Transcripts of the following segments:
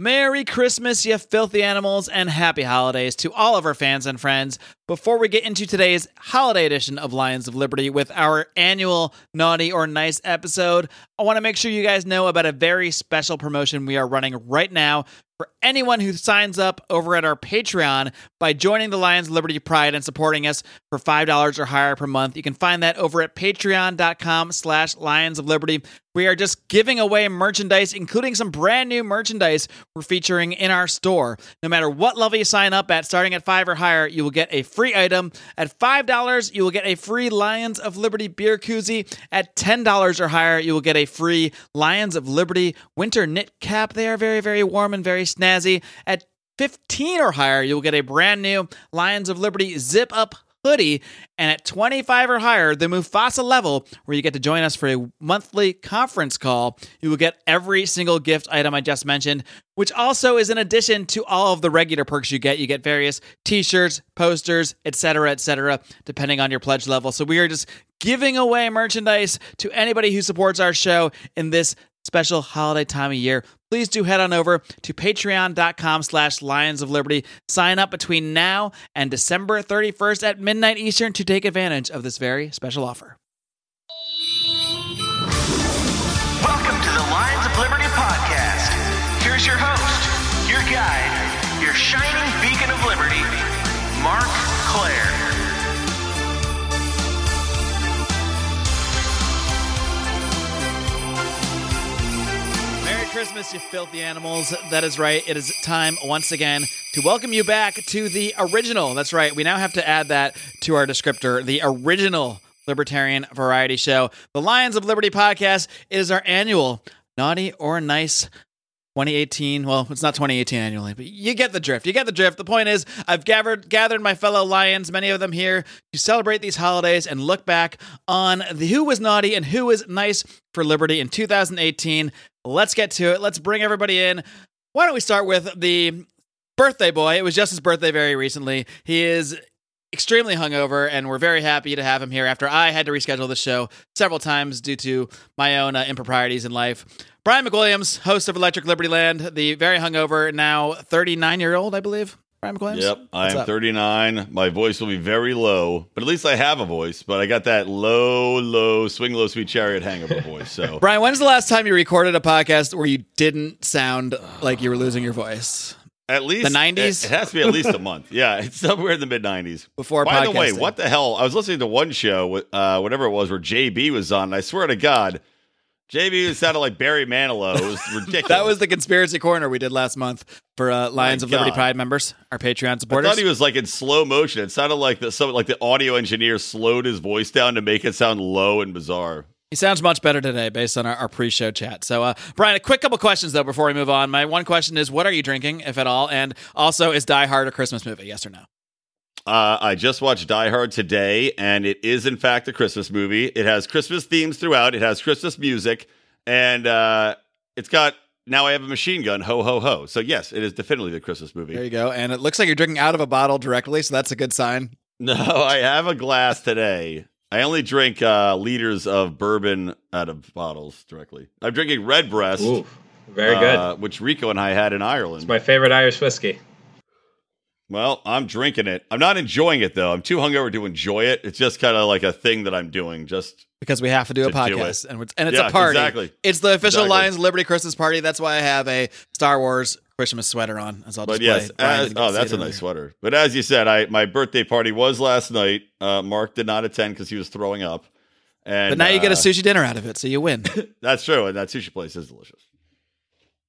Merry Christmas, you filthy animals, and happy holidays to all of our fans and friends. Before we get into today's holiday edition of Lions of Liberty with our annual Naughty or Nice episode, I want to make sure you guys know about a very special promotion we are running right now for anyone who signs up over at our Patreon by joining the Lions of Liberty Pride and supporting us for $5 or higher per month. You can find that over at patreon.com slash Lions of Liberty. We are just giving away merchandise, including some brand new merchandise we're featuring in our store. No matter what level you sign up at, starting at five or higher, you will get a free item. At $5, you will get a free Lions of Liberty beer koozie. At $10 or higher, you will get a free Lions of Liberty winter knit cap. They are very, very warm and very snazzy. At 15 or higher, you will get a brand new Lions of Liberty zip up hoodie. And at 25 or higher, the Mufasa level, where you get to join us for a monthly conference call, you will get every single gift item I just mentioned, which also is in addition to all of the regular perks you get. You get various t-shirts, posters, etc., etc., depending on your pledge level. So we are just giving away merchandise to anybody who supports our show in this special holiday time of year please do head on over to patreon.com slash lions of liberty sign up between now and december 31st at midnight eastern to take advantage of this very special offer Welcome to the Lions of Liberty podcast. Here's your host, your guide, your shining beacon of liberty, Mark christmas you filthy animals that is right it is time once again to welcome you back to the original that's right we now have to add that to our descriptor the original libertarian variety show the lions of liberty podcast is our annual naughty or nice 2018. Well, it's not 2018 annually, but you get the drift. You get the drift. The point is, I've gathered gathered my fellow lions, many of them here, to celebrate these holidays and look back on the who was naughty and who was nice for liberty in 2018. Let's get to it. Let's bring everybody in. Why don't we start with the birthday boy? It was just his birthday very recently. He is extremely hungover, and we're very happy to have him here after I had to reschedule the show several times due to my own uh, improprieties in life. Brian McWilliams, host of Electric Liberty Land, the very hungover, now 39 year old, I believe. Brian McWilliams? Yep, I am up? 39. My voice will be very low, but at least I have a voice. But I got that low, low, swing low, sweet chariot hangover voice. So Brian, when's the last time you recorded a podcast where you didn't sound like you were losing your voice? at least The 90s? It, it has to be at least a month. Yeah, it's somewhere in the mid 90s. Before By the way, what the hell? I was listening to one show, uh, whatever it was, where JB was on. And I swear to God, JB sounded like Barry Manilow. It was ridiculous. That was the conspiracy corner we did last month for uh, Lions My of Liberty Pride members, our Patreon supporters. I thought he was like in slow motion. It sounded like the some, like the audio engineer slowed his voice down to make it sound low and bizarre. He sounds much better today based on our, our pre-show chat. So, uh, Brian, a quick couple questions though before we move on. My one question is, what are you drinking, if at all? And also, is Die Hard a Christmas movie? Yes or no? Uh, I just watched Die Hard today, and it is in fact a Christmas movie. It has Christmas themes throughout. It has Christmas music, and uh, it's got now I have a machine gun. Ho ho ho! So yes, it is definitely the Christmas movie. There you go. And it looks like you're drinking out of a bottle directly, so that's a good sign. No, I have a glass today. I only drink uh, liters of bourbon out of bottles directly. I'm drinking Redbreast, Ooh, very good. uh, which Rico and I had in Ireland. it's my favorite Irish whiskey. Well, I'm drinking it. I'm not enjoying it though. I'm too hungover to enjoy it. It's just kind of like a thing that I'm doing. Just Because we have to do a To do podcast, it. and it's, and it's Yeah, a party. exactly. It's the official Exactly. Lions Liberty Christmas party. That's why I have a Star Wars Christmas sweater on. As I'll but display. yes, as, oh, that's a nice earlier. sweater. But as you said, I my birthday party was last night. Uh, Mark did not attend because he was throwing up. And But now you get a uh, sushi dinner out of it, so you win. That's true, and that sushi place is delicious.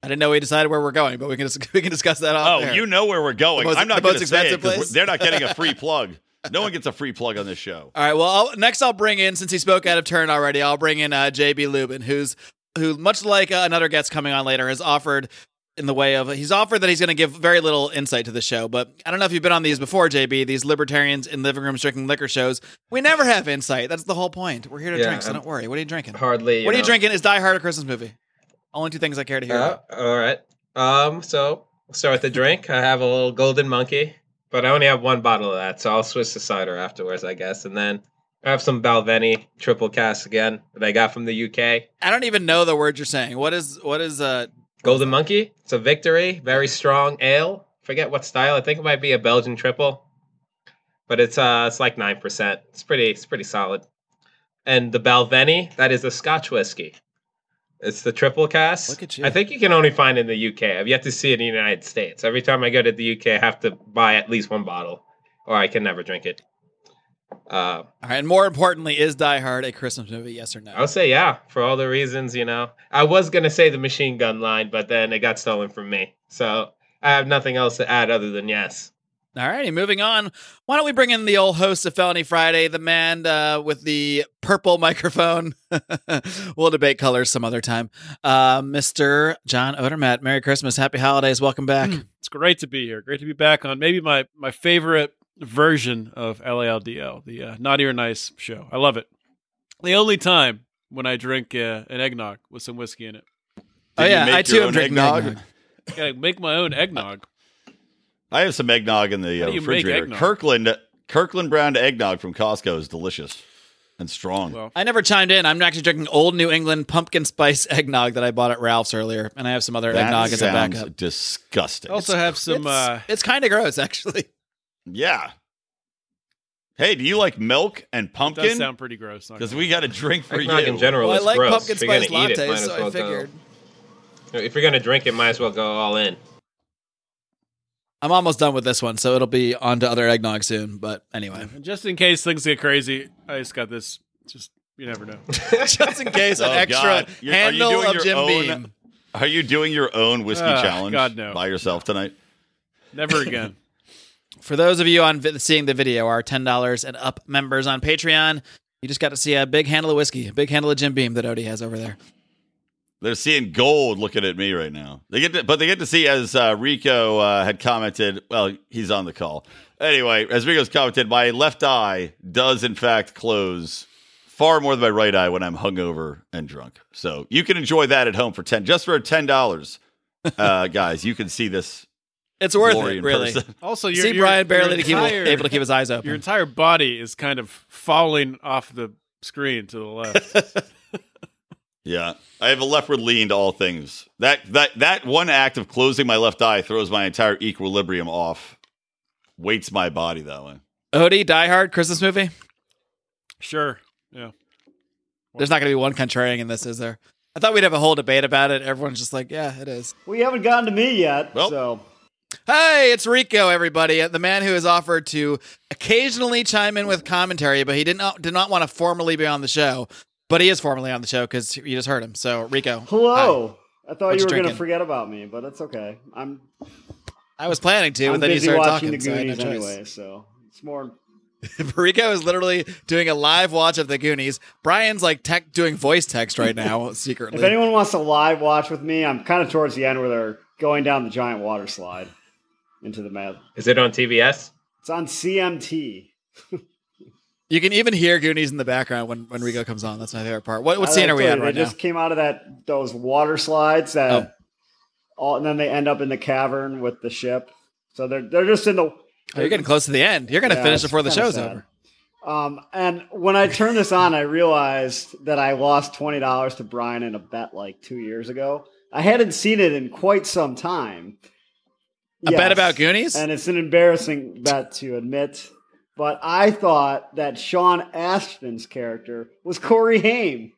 I didn't know we decided where we're going, but we can dis- we can discuss that off Oh, air. you know where we're going. Most- I'm not going to say it place? they're not getting a free plug. No one gets a free plug on this show. All right. Well, I'll, next I'll bring in since he spoke out of turn already. I'll bring in uh, JB Lubin, who's who, much like uh, another guest coming on later, has offered in the way of he's offered that he's going to give very little insight to the show. But I don't know if you've been on these before, JB. These libertarians in living rooms drinking liquor shows. We never have insight. That's the whole point. We're here to Yeah, drink, so I'm- don't worry. What are you drinking? Hardly. what are you drinking? Is Die Hard a Christmas movie? Only two things I care to hear. Uh, about. all right. Um. So we'll start with the drink. I have a little golden monkey, but I only have one bottle of that, so I'll switch to cider afterwards, I guess. And then I have some Balvenie TripleCask again that I got from the UK. I don't even know the words you're saying. What is what is uh Golden Monkey. It's a victory. Very strong ale. Forget what style. I think it might be a Belgian triple, but it's uh it's like nine percent. It's pretty it's pretty solid. And the Balvenie, that is a Scotch whiskey. It's the TripleCask. Look at you. I think you can only find it in the UK. I've yet to see it in the United States. Every time I go to the UK, I have to buy at least one bottle, or I can never drink it. Uh, All right, and more importantly, is Die Hard a Christmas movie? Yes or no? I'll say yeah for all the reasons you know. I was gonna say the machine gun line, but then it got stolen from me, so I have nothing else to add other than yes. All righty, moving on. Why don't we bring in the old host of Felony Friday, the man uh, with the purple microphone? we'll debate colors some other time. Uh, Mr. John Odermatt, Merry Christmas, Happy Holidays, welcome back. It's great to be here. Great to be back on maybe my my favorite version of LALDL, the uh, Naughty or Nice show. I love it. The only time when I drink uh, an eggnog with some whiskey in it. oh Did you yeah, I too your am drinking eggnog? eggnog. I make my own eggnog. I have some eggnog in the uh, do you make refrigerator. Kirkland Kirkland brown eggnog from Costco is delicious and strong. Well, I never chimed in. I'm actually drinking Old New England pumpkin spice eggnog that I bought at Ralph's earlier, and I have some other that eggnog as a backup. disgusting. I also have some. it's Uh, it's kind of gross, actually. yeah. Hey, do you like milk and does pumpkin? sound pretty gross. Because we got a drink for Eggnog you. in general Well, I like gross. pumpkin if you're gonna spice eat it, lattes, might as so I figured. Go. If you're gonna drink it, might as well go all in. I'm almost done with this one, so it'll be on to other eggnog soon. But anyway, just in case things get crazy, I just got this. Just you never know. just in case, an Oh, extra God. You're- are you handle doing of your Jim own- Beam. Are you doing your own whiskey Ah, challenge God, no. by yourself tonight? Never again. For those of you on vi- seeing the video, our ten dollars and up members on Patreon, you just got to see a big handle of whiskey, a big handle of Jim Beam that Odie has over there. They're seeing gold looking at me right now. They get to, but they get to see as uh, Rico uh, had commented. Well, he's on the call anyway. As Rico's commented, my left eye does in fact close far more than my right eye when I'm hungover and drunk. So you can enjoy that at home for ten, just for ten dollars, uh, guys. You can see this It's worth it, really. person. Also, you're, See you're- Brian barely your to keep, able to keep his eyes open. Your entire body is kind of falling off the screen to the left. Yeah, I have a leftward lean to all things. That that that one act of closing my left eye throws my entire equilibrium off. Weights my body that way. Odie, Die Hard, Christmas movie. sure. Yeah. There's not going to be one contrarian in this, is there? I thought we'd have a whole debate about it. Everyone's just like, yeah, it is. We haven't gotten to me yet, Well- so Hey, it's Rico, everybody, uh, the man who has offered to occasionally chime in with commentary, but he uh, did not did not want to formally be on the show. But he is formally on the show because you just heard him. So Rico, hello. I thought What you you were going to forget about me, but it's okay. I'm. I was planning to, I'm but then you started watching talking. the so no Goonies anyway, so it's more. Rico is literally doing a live watch of the Goonies. Brian's like tech doing voice text right now secretly. If anyone wants to live watch with me, I'm kind of towards the end where they're going down the giant water slide into the mad. Is it on TBS? It's on CMT. you can even hear Goonies in the background when, when Rico comes on. That's my favorite part. What, what I scene are we at right They now? just came out of that those water slides that, Oh. all, and then they end up in the cavern with the ship. So they're they're just in the. Oh, you're getting close to the end. You're going to Yeah, finish it's before the kinda show's sad. over. Um, and when I turned this on, I realized that I lost twenty dollars to Brian in a bet like two years ago. I hadn't seen it in quite some time. A bet Yes. about Goonies? and it's an embarrassing bet to admit. But I thought that Sean Astin's character was Corey Haim.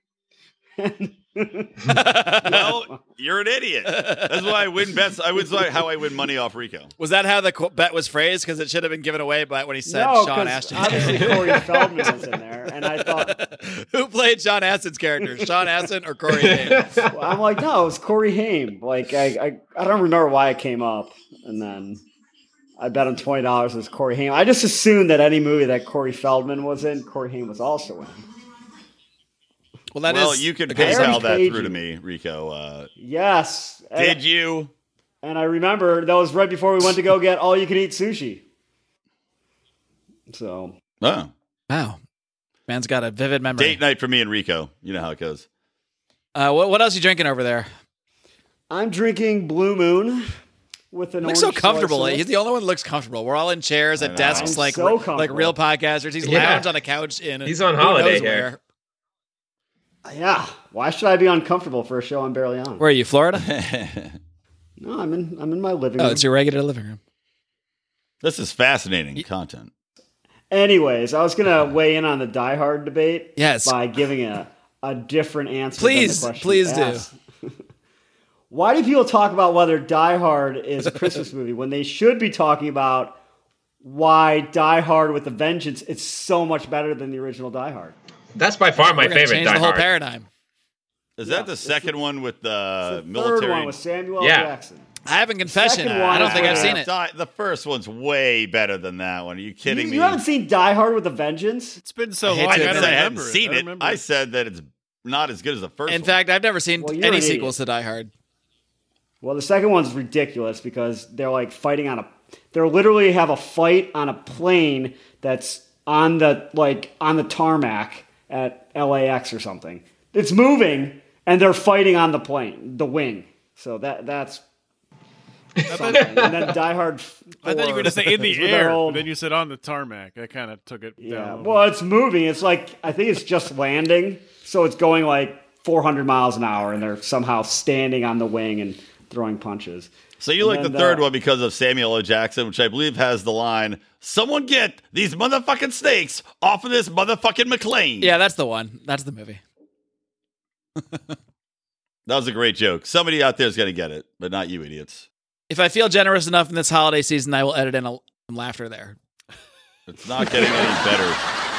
Well, you're an idiot. That's why I win bets. I was like how I win money off Rico. Was that how the qu- bet was phrased? Because it should have been given away by when he said no, Sean 'cause Astin. obviously Corey Feldman was in there, and I thought Who played Sean Astin's character? Sean Astin or Corey Haim? well, I'm like, no, it was Corey Haim. Like I, I, I don't remember why it came up, and then I bet him twenty dollars was Corey Haim. I just assumed that any movie that Corey Feldman was in, Corey Haim was also in. Well, that is. well, you can okay, Very PayPal that cagey. through to me, Rico. Uh, Yes, did and, you? and I remember that was right before we went to go get all you can eat sushi. So Oh, Wow, man's got a vivid memory. date night for me and Rico. You know how it goes. Uh, what, what else are you drinking over there? I'm drinking Blue Moon with an Looks so comfortable. slice in it. He's the only one that looks comfortable. We're all in chairs I at desks, I'm like so like real podcasters. He's Yeah. lounged on a couch in. He's on who holiday knows here. where. Yeah, Why should I be uncomfortable for a show I'm barely on? Where are you, Florida? No, I'm in. I'm in my living Oh, room. it's your regular living room. this is fascinating content. Anyways, I was gonna weigh in on the Die Hard debate. Yes. By giving a a different answer. than the Please, question please do. asked. Why do people talk about whether Die Hard is a Christmas movie when they should be talking about why Die Hard with a Vengeance is so much better than the original Die Hard? That's by far my We're favorite change Die the whole Hard. paradigm. Is Yeah, that the it's second one with the It's the military? third one with Samuel Yeah. Jackson. I have a confession. Second I one don't think I've seen it. Die- the first one's way better than that one. Are you You, kidding you me? You haven't seen Die Hard with a Vengeance? It's been so I long. I I, don't said I hadn't seen I it. remember I said that it's not as good as the first. In one. fact, I've never seen Well, any an sequels to Die Hard. Well, the second one's ridiculous because they're like fighting on a. They're literally have a fight on a plane that's on the like on the tarmac at LAX or something. It's moving and they're fighting on the plane, the wing. So that that's something. and then Die Hard. I thought you were 4 going to say in the is with their air, old- but then you said on the tarmac. I kind of took it Yeah. Well, it's moving. It's like I think it's just landing, so it's going like 400 miles an hour, and they're somehow standing on the wing and throwing punches. so you and like the third uh, one because of Samuel L. Jackson, which I believe has the line, "Someone get these motherfucking snakes off of this motherfucking McLean." Yeah, that's the one. That's the movie. that was a great joke. Somebody out there is going to get it, but not you idiots. If I feel generous enough in this holiday season, I will edit in a, laughter there. It's not getting any better.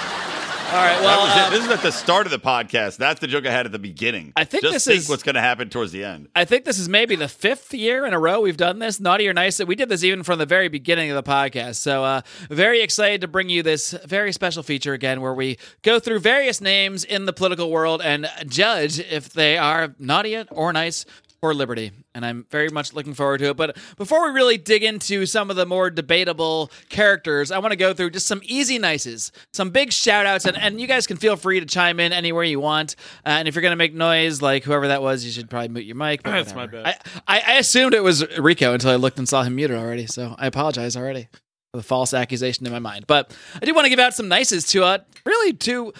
All right. Well, uh, this is at the start of the podcast. That's the joke I had at the beginning. I think Just this think is- what's going to happen towards the end. I think this is maybe the fifth year in a row we've done this, naughty or nice. We did this even from the very beginning of the podcast. So, uh, very excited to bring you this very special feature again, where we go through various names in the political world and judge if they are naughty or nice for liberty. And I'm very much looking forward to it. But before we really dig into some of the more debatable characters, I want to go through just some easy nices, some big shout outs. And, and you guys can feel free to chime in anywhere you want. Uh, and if you're going to make noise, like whoever that was, you should probably mute your mic. That's my whatever. bad. I, I, I assumed it was Rico until I looked and saw him muted already. So I apologize already for the false accusation in my mind. But I do want to give out some nices to, uh, really, to.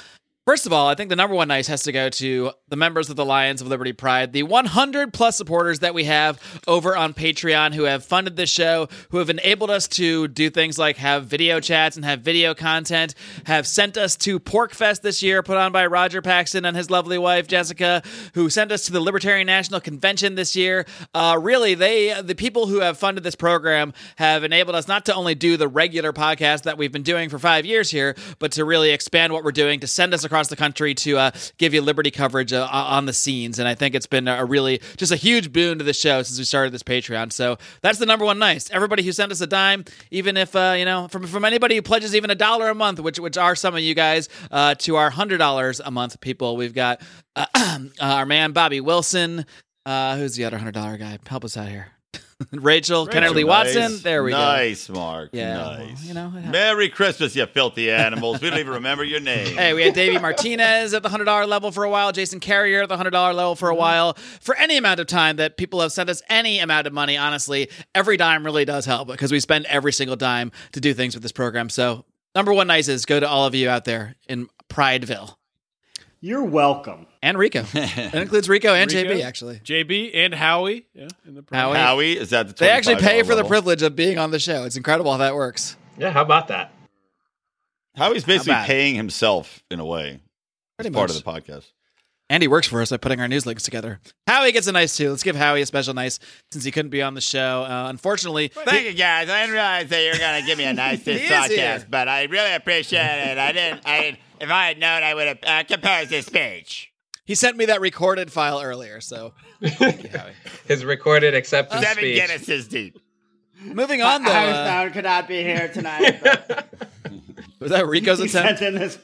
First of all, I think the number one nice has to go to the members of the Lions of Liberty Pride, the 100 plus supporters that we have over on Patreon who have funded this show, who have enabled us to do things like have video chats and have video content, have sent us to PorcFest this year, put on by Roger Paxton and his lovely wife Jessica, who sent us to the Libertarian National Convention this year. Uh, really, they the people who have funded this program have enabled us not to only do the regular podcast that we've been doing for five years here, but to really expand what we're doing, to send us across the country to uh, give you liberty coverage uh, on the scenes. And I think it's been a really just a huge boon to the show since we started this Patreon. So that's the number one nice. Everybody who sent us a dime, even if uh, you know, from from anybody who pledges even a dollar a month, which which are some of you guys, uh, to our hundred dollars a month people. We've got uh, our man Bobby Wilson. Uh, who's the other hundred dollar guy? Help us out here. Rachel, Kennerly Nice. Watson. There we go. Nice, Mark. Yeah, Nice. well, you know. Merry Christmas, you filthy animals. we don't even remember your name. Hey, we had Davey Martinez at the hundred dollar level for a while, Jason Carrier at the hundred dollar level for a mm-hmm. while. For any amount of time that people have sent us any amount of money, honestly, every dime really does help because we spend every single dime to do things with this program. So number one nice is go to all of you out there in Prideville. You're welcome. And Rico. That includes Rico and Rico? JB, actually. JB and Howie. Yeah, in the Howie. Howie, is that the They actually pay $25 for the privilege of being on the show. It's incredible how that works. Yeah, how about that? Howie's basically bad? paying himself in a way. Pretty It's part of the podcast. And he works for us by putting our news links together. Howie gets a nice too. Let's give Howie a special nice since he couldn't be on the show. Uh, unfortunately, Thank you, guys. I didn't realize that you were going to give me a nice He is podcast, but I really appreciate it. I didn't. I didn't. If I had known, I would have uh, composed this speech. he sent me that recorded file earlier. So thank you, His recorded acceptance Seven speech. Guinnesses deep. Moving on though, I uh, Einstein could not be here tonight. but was that Rico's he attempt? sent in this.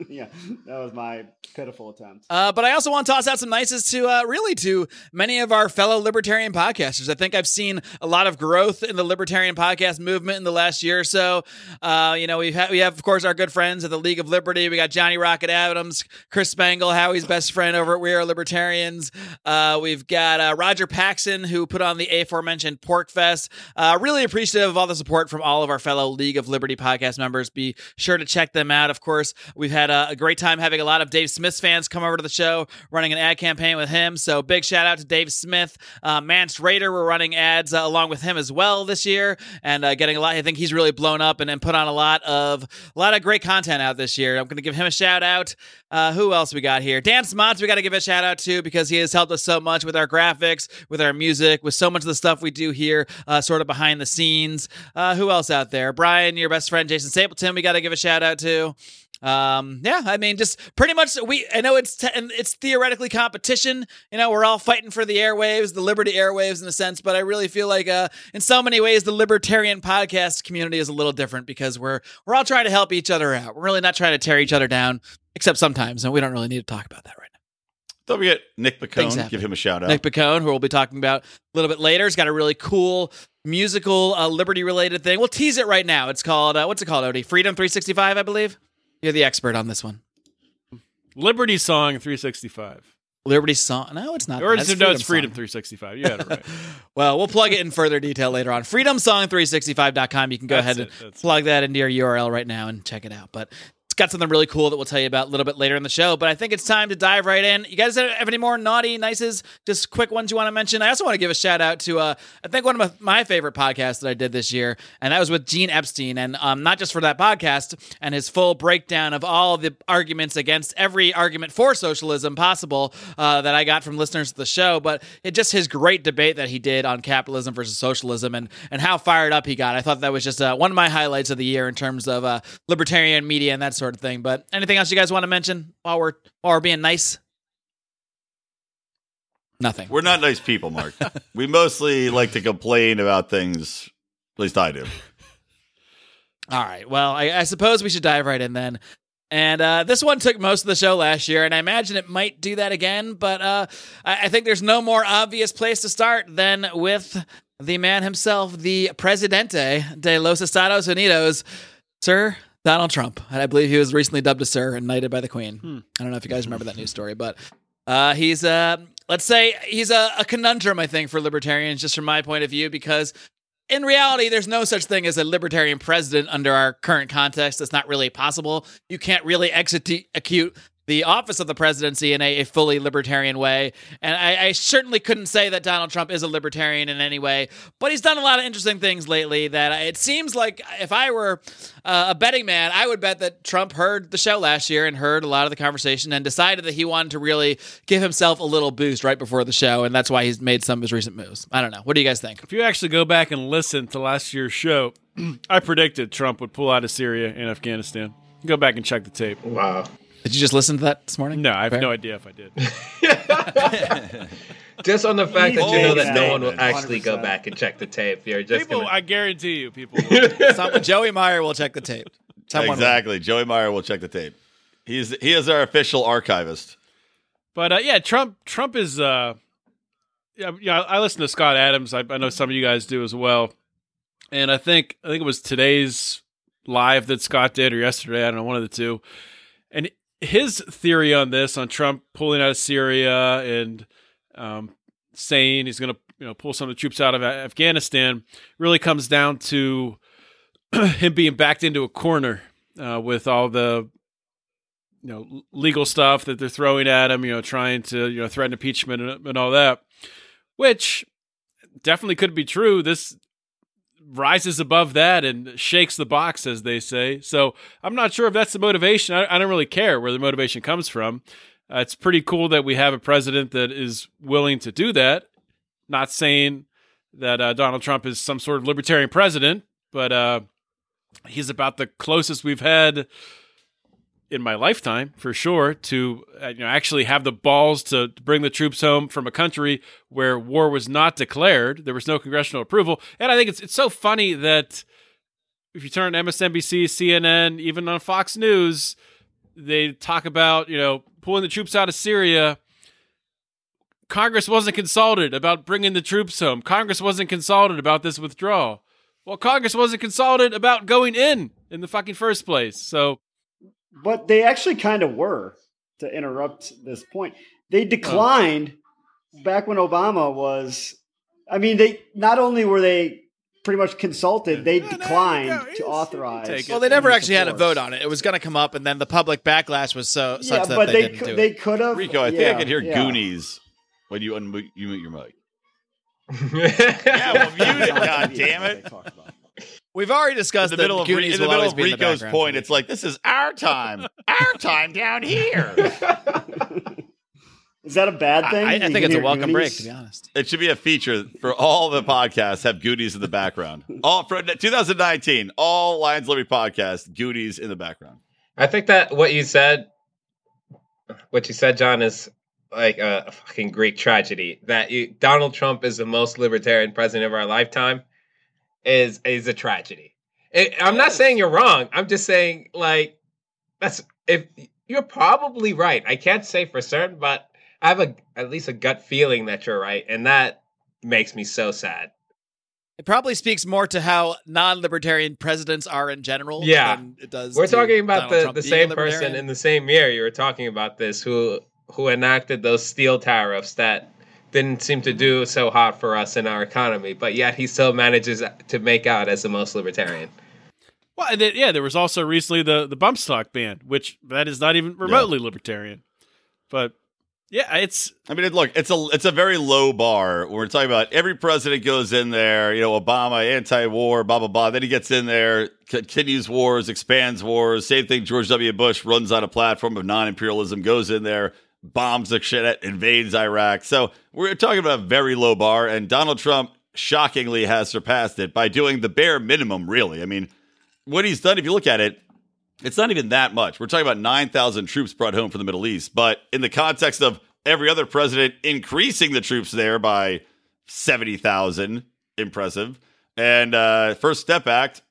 Yeah, that was my pitiful attempt. Uh, but I also want to toss out some nices to uh, really to many of our fellow libertarian podcasters. I think I've seen a lot of growth in the libertarian podcast movement in the last year or so. Uh, you know, we've we have of course our good friends at the League of Liberty. We got Johnny Rocket Adams, Chris Spangle, Howie's best friend over at We Are Libertarians. Uh, we've got uh, Roger Paxson who put on the aforementioned PorcFest. Uh, really appreciative of all the support from all of our fellow League of Liberty podcast members. Be sure to check them out. Of course, we've had had a, a great time having a lot of Dave Smith's fans come over to the show, running an ad campaign with him. So big shout out to Dave Smith. Uh, Mance Rayder, we're running ads uh, along with him as well this year, and uh, getting a lot. I think he's really blown up and, and put on a lot of a lot of great content out this year. I'm going to give him a shout out. Uh, who else we got here? Dan Smots, we got to give a shout out to because he has helped us so much with our graphics, with our music, with so much of the stuff we do here, uh, sort of behind the scenes. Uh, who else out there? Brian, your best friend, Jason Stapleton, we got to give a shout out to. Um, yeah, I mean, just pretty much we. I know it's te- it's theoretically competition. You know, we're all fighting for the airwaves, the Liberty airwaves, in a sense. But I really feel like, uh, in so many ways, the libertarian podcast community is a little different because we're we're all trying to help each other out. We're really not trying to tear each other down, except sometimes, and we don't really need to talk about that right now. Don't forget Nick happen. Give him a shout out. Nick Pacone, who we'll be talking about a little bit later, has got a really cool musical uh, liberty related thing. We'll tease it right now. It's called uh, what's it called, Odie? Freedom 365, I believe. You're the expert on this one. Liberty Song 365. Liberty Song. No, it's not. Or that. it's, no, it's Freedom Freedom Song. 365. You it right. Well, we'll plug it in further detail later on. FreedomSong365.com. You can go That's ahead it, and that's it. plug that into your URL right now and check it out. But got something really cool that we'll tell you about a little bit later in the show. But I think it's time to dive right in. You guys have any more naughty, nices, just quick ones you want to mention? I also want to give a shout out to, uh, I think one of my, favorite podcasts that I did this year, and that was with Gene Epstein. And um, not just for that podcast and his full breakdown of all the arguments against every argument for socialism possible uh, that I got from listeners to the show, but it just his great debate that he did on capitalism versus socialism and and how fired up he got. I thought that was just uh, one of my highlights of the year in terms of uh, libertarian media and that sort of thing. But anything else you guys want to mention while we're while we're being nice? Nothing. We're not nice people, Mark. we mostly like to complain about things. At least I do. All right. Well, I, I suppose we should dive right in then. And uh, this one took most of the show last year, and I imagine it might do that again. But uh, I, I think there's no more obvious place to start than with the man himself, the Presidente de los Estados Unidos, Sir Donald Trump. And I believe he was recently dubbed a Sir and knighted by the Queen. I don't know if you guys remember that news story, but uh, he's uh, let's say he's a, a conundrum, I think, for libertarians, just from my point of view, because in reality, there's no such thing as a libertarian president under our current context. That's not really possible. You can't really execute the office of the presidency in a, a fully libertarian way. And I, I certainly couldn't say that Donald Trump is a libertarian in any way, but he's done a lot of interesting things lately that it seems like if I were uh, a betting man, I would bet that Trump heard the show last year and heard a lot of the conversation and decided that he wanted to really give himself a little boost right before the show. And that's why he's made some of his recent moves. I don't know. What do you guys think? If you actually go back and listen to last year's show, I predicted Trump would pull out of Syria and Afghanistan. Go back and check the tape. Wow. Did you just listen to that this morning? No, I have Fair. no idea if I did. Just on the fact that you know that no one will actually go 100%. back and check the tape. You're just People, gonna. I guarantee you, people. will. Some, Joey Meyer will check the tape. Someone will. exactly. Joey Meyer will check the tape. He's he is our official archivist. But uh, yeah, Trump. Trump is. Uh, yeah, yeah. I listen to Scott Adams. I, I know some of you guys do as well. And I think I think it was today's live that Scott did, or yesterday. I don't know, one of the two. And his theory on this, on Trump pulling out of Syria and um, saying he's going to you know pull some of the troops out of Afghanistan, really comes down to him being backed into a corner uh, with all the you know legal stuff that they're throwing at him, you know, trying to you know threaten impeachment and, and all that, which definitely could be true. This rises above that and shakes the box, as they say. So I'm not sure if that's the motivation. I, I don't really care where the motivation comes from. Uh, it's pretty cool that we have a president that is willing to do that. Not saying that uh, Donald Trump is some sort of libertarian president, but uh, he's about the closest we've had in my lifetime for sure to uh, you know actually have the balls to, bring the troops home from a country where war was not declared there was no congressional approval and i think it's it's so funny that if you turn MSNBC, CNN, even on Fox News, they talk about, you know, pulling the troops out of Syria. Congress wasn't consulted about bringing the troops home. Congress wasn't consulted about this withdrawal. Well, Congress wasn't consulted about going in in the fucking first place. So, But they actually kind of were, to interrupt this point. They declined back when Obama was. I mean, they not only were they pretty much consulted. They there you declined go. to authorize. Well, they never actually of had a vote on it. It was going to come up, and then the public backlash was so Yeah, such that but they, they didn't could, do they could have. Rico, I think I can hear yeah. Goonies when you unmute you mute your mic. yeah, well, mute it, God damn it. They talked about. We've already In discussed the middle of Ri- Goonies in the middle of be the Rico's point, it's like this is our time, our time down here. Is that a bad thing? I, I think it's a hear welcome break, to be honest. It should be a feature for all the podcasts. Have Goonies in the background. All for 2019, all Lions Liberty podcasts, Goonies in the background. I think that what you said, what you said, John, is like a, a fucking Greek tragedy. That you, Donald Trump is the most libertarian president of our lifetime is is a tragedy. It, I'm not saying you're wrong. I'm just saying like that's if you're probably right. I can't say for certain, but I have a at least a gut feeling that you're right, and that makes me so sad. It probably speaks more to how non-libertarian presidents are in general. Yeah. than it does. We're talking about Donald the, Trump the same person in the same year you were talking about this who who enacted those steel tariffs that didn't seem to do so hot for us in our economy, but yet he still manages to make out as the most libertarian. Well, and then, yeah, there was also recently the the bump stock ban, which that is not even remotely libertarian. But yeah, it's I mean, it, look, it's a it's a very low bar. When we're talking about every president goes in there, you know, Obama, anti-war, blah blah blah. Then he gets in there, continues wars, expands wars. Same thing. George W. Bush runs on a platform of non-imperialism, goes in there, bombs the shit, invades Iraq. So we're talking about a very low bar, and Donald Trump shockingly has surpassed it by doing the bare minimum. Really, I mean, what he's done, if you look at it, it's not even that much. We're talking about 9,000 troops brought home from the Middle East. But in the context of every other president increasing the troops there by 70,000, impressive. And uh, First Step Act,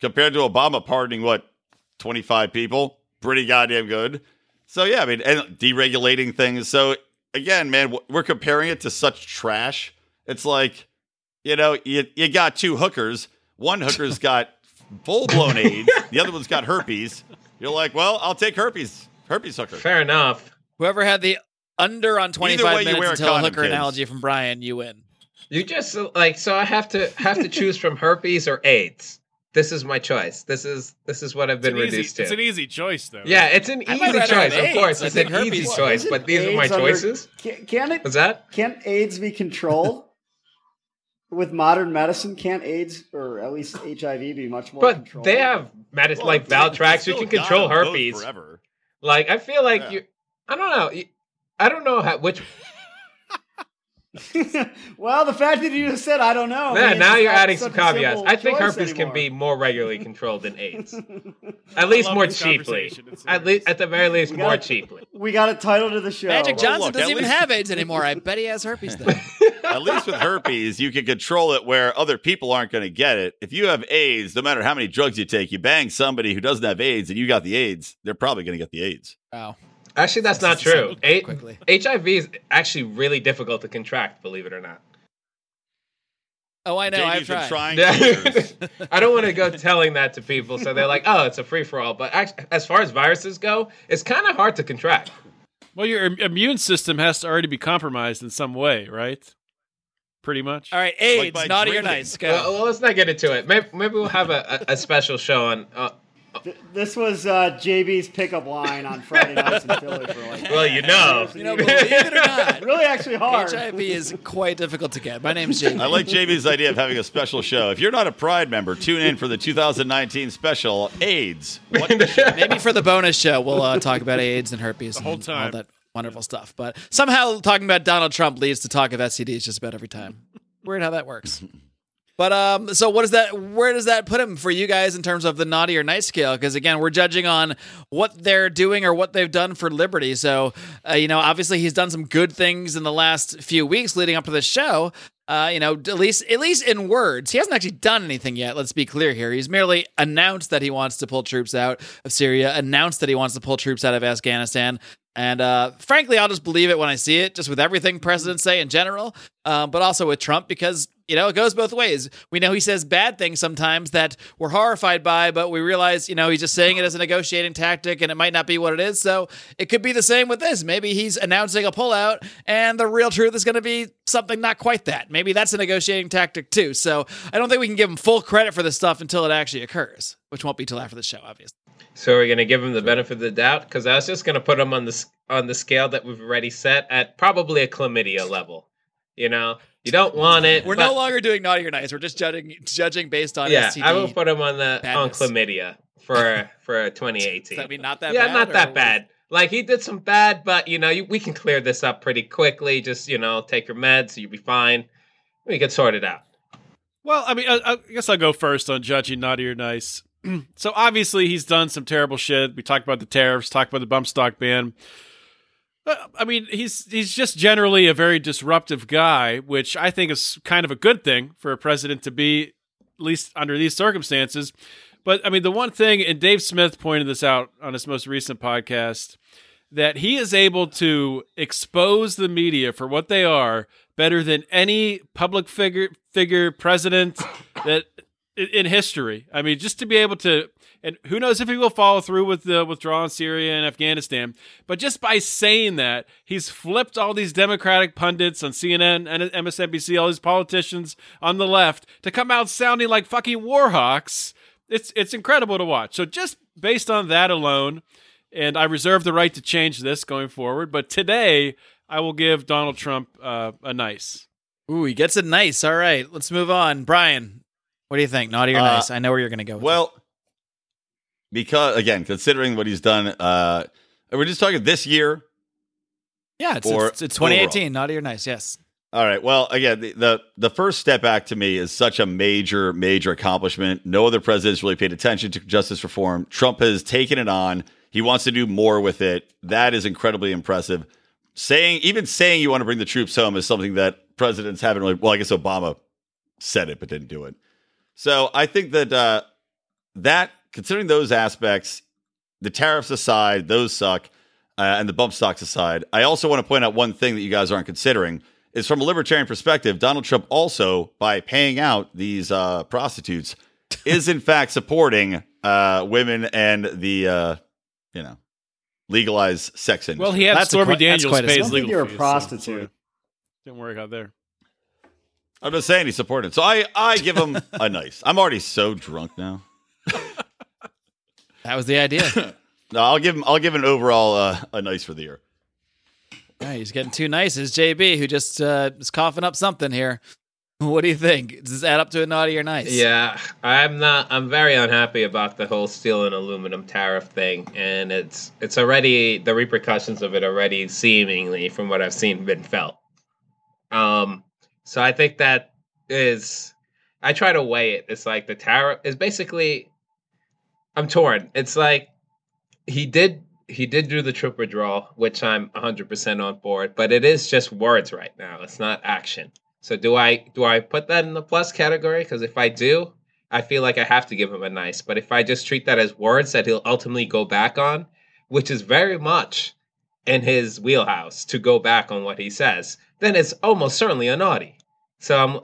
compared to Obama pardoning, what, 25 people? Pretty goddamn good. So, yeah, I mean, and deregulating things. So, again, man, we're comparing it to such trash. It's like, you know, you, you got two hookers. One hooker's got full blown AIDS. The other one's got herpes. You're like, well, I'll take herpes. Herpes hooker. Fair enough. Whoever had the under on 25 way, you minutes until a hooker kids. analogy from Brian, you win. You just like so I have to have to choose from herpes or AIDS. This is my choice. This is this is what I've been an, easy, reduced it's an easy choice though. yeah, it's an I easy choice. Of course, I it's an herpes easy is- choice. But these are my AIDS under- choices. Can, can it? What's that? Can't AIDS be controlled? With modern medicine, can't AIDS or at least HIV be much more But controlled? they have medicine like Valtrex. You Still can control them both herpes. forever. Like I feel like Yeah. you. I don't know. I don't know how, which. well, the fact that you just said I don't know. Man, means now you're adding some such caveats. I think choice herpes can be more regularly controlled than AIDS. At least more cheaply. At least, at the very least, more gotta- cheaply. We got a title to the show. Magic well, Johnson look, doesn't at even least- have AIDS anymore. I bet he has herpes though. At least with herpes, you can control it where other people aren't going to get it. If you have AIDS, no matter how many drugs you take, you bang somebody who doesn't have AIDS and you got the AIDS, they're probably going to get the AIDS. Wow. Actually, that's not true. A- HIV is actually really difficult to contract, believe it or not. Oh, I know. JD's I've tried. trying. I don't want to go telling that to people, so they're like, "Oh, it's a free for all." But act- as far as viruses go, it's kind of hard to contract. Well, your immune system has to already be compromised in some way, right? Pretty much. All right, AIDS, by naughty or nice. Go. Well, well, let's not get into it. Maybe, maybe we'll have a, a, a special show on. Uh, Th- This was uh, JB's pickup line on Friday nights in Philly for like. well, you know, you know, believe it or not, really actually hard. HIV is quite difficult to get. My name's Jamie. I like JB's idea of having a special show. If you're not a Pride member, tune in for the 2019 special AIDS. What the? Maybe for the bonus show, we'll uh, talk about AIDS and herpes whole and all that wonderful stuff. But somehow talking about Donald Trump leads to talk of STDs just about every time. Weird how that works. But um, so what does that? Where does that put him for you guys in terms of the naughty or nice scale? Because again, we're judging on what they're doing or what they've done for liberty. So uh, you know, obviously he's done some good things in the last few weeks leading up to this show. Uh, you know, at least at least in words, he hasn't actually done anything yet. Let's be clear here. He's merely announced that he wants to pull troops out of Syria, announced that he wants to pull troops out of Afghanistan. And uh, frankly, I'll just believe it when I see it, just with everything presidents say in general, um, but also with Trump because you know, it goes both ways. We know he says bad things sometimes that we're horrified by, but we realize, you know, he's just saying it as a negotiating tactic and it might not be what it is. So it could be the same with this. Maybe he's announcing a pullout and the real truth is going to be something not quite that. Maybe that's a negotiating tactic too. So I don't think we can give him full credit for this stuff until it actually occurs, which won't be till after the show, obviously. So we're gonna give him the benefit of the doubt because I was just gonna put him on the on the scale that we've already set at probably a chlamydia level. You know, you don't want it. We're but- no longer doing naughty or nice. We're just judging judging based on Yeah, STD. I will put him on the on chlamydia for for 2018. Does that mean not that yeah, bad? not that what? bad. Like he did some bad, but you know, you, we can clear this up pretty quickly. Just you know, take your meds, you'll be fine. We can sort it out. Well, I mean, I, I guess I'll go first on judging naughty or nice. so obviously he's done some terrible shit. We talked about the tariffs, talked about the bump stock ban. I mean, he's he's just generally a very disruptive guy, which I think is kind of a good thing for a president to be, at least under these circumstances. But I mean, the one thing, and Dave Smith pointed this out on his most recent podcast, that he is able to expose the media for what they are better than any public figure figure president that in history. I mean, just to be able to, and who knows if he will follow through with the withdrawal in Syria and Afghanistan. But just by saying that, he's flipped all these Democratic pundits on CNN and MSNBC, all these politicians on the left to come out sounding like fucking war hawks. It's it's incredible to watch. So just based on that alone, and I reserve the right to change this going forward. But today, I will give Donald Trump uh, a nice. Ooh, he gets it nice. All right, let's move on. Brian, what do you think? Naughty or Uh, nice? I know where you're going to go. With Well, because again, considering what he's done, uh, we're just talking this year. yeah, it's, it's, it's 2018. Naughty or nice? Yes. All right. Well, again, the, the the First Step Act to me is such a major, major accomplishment. No other president's really paid attention to justice reform. Trump has taken it on. He wants to do more with it. That is incredibly impressive. Saying even saying you want to bring the troops home is something that presidents haven't really. Well, I guess Obama said it but didn't do it. So I think that uh, that considering those aspects, the tariffs aside, those suck, uh, and the bump stocks aside, I also want to point out one thing that you guys aren't considering is from a libertarian perspective, Donald Trump also, by paying out these uh, prostitutes, is in fact supporting uh, women and the uh, you know legalized sex industry. Well, he had That's a Stormy qui- that's Daniels quite a pay sum. his I don't think legal you're a fees, prostitute. so didn't work out there. I'm just saying he supported. So I I give him a nice. I'm already so drunk now. That was the idea. No, I'll give him. I'll give an overall uh, a nice for the year. Yeah, he's getting too nice. Is JB who just uh, is coughing up something here? What do you think? Does this add up to a naughty or nice? Yeah, I'm not. I'm very unhappy about the whole steel and aluminum tariff thing, and it's it's already the repercussions of it already seemingly, from what I've seen, been felt. Um, so I think that is. I try to weigh it. It's like the tariff is basically. I'm torn. It's like he did he did do the troop withdrawal, which I'm 100% on board, but it is just words right now. It's not action. So do I do I put that in the plus category? Because if I do, I feel like I have to give him a nice. But if I just treat that as words that he'll ultimately go back on, which is very much in his wheelhouse to go back on what he says, then it's almost certainly a naughty. So I'm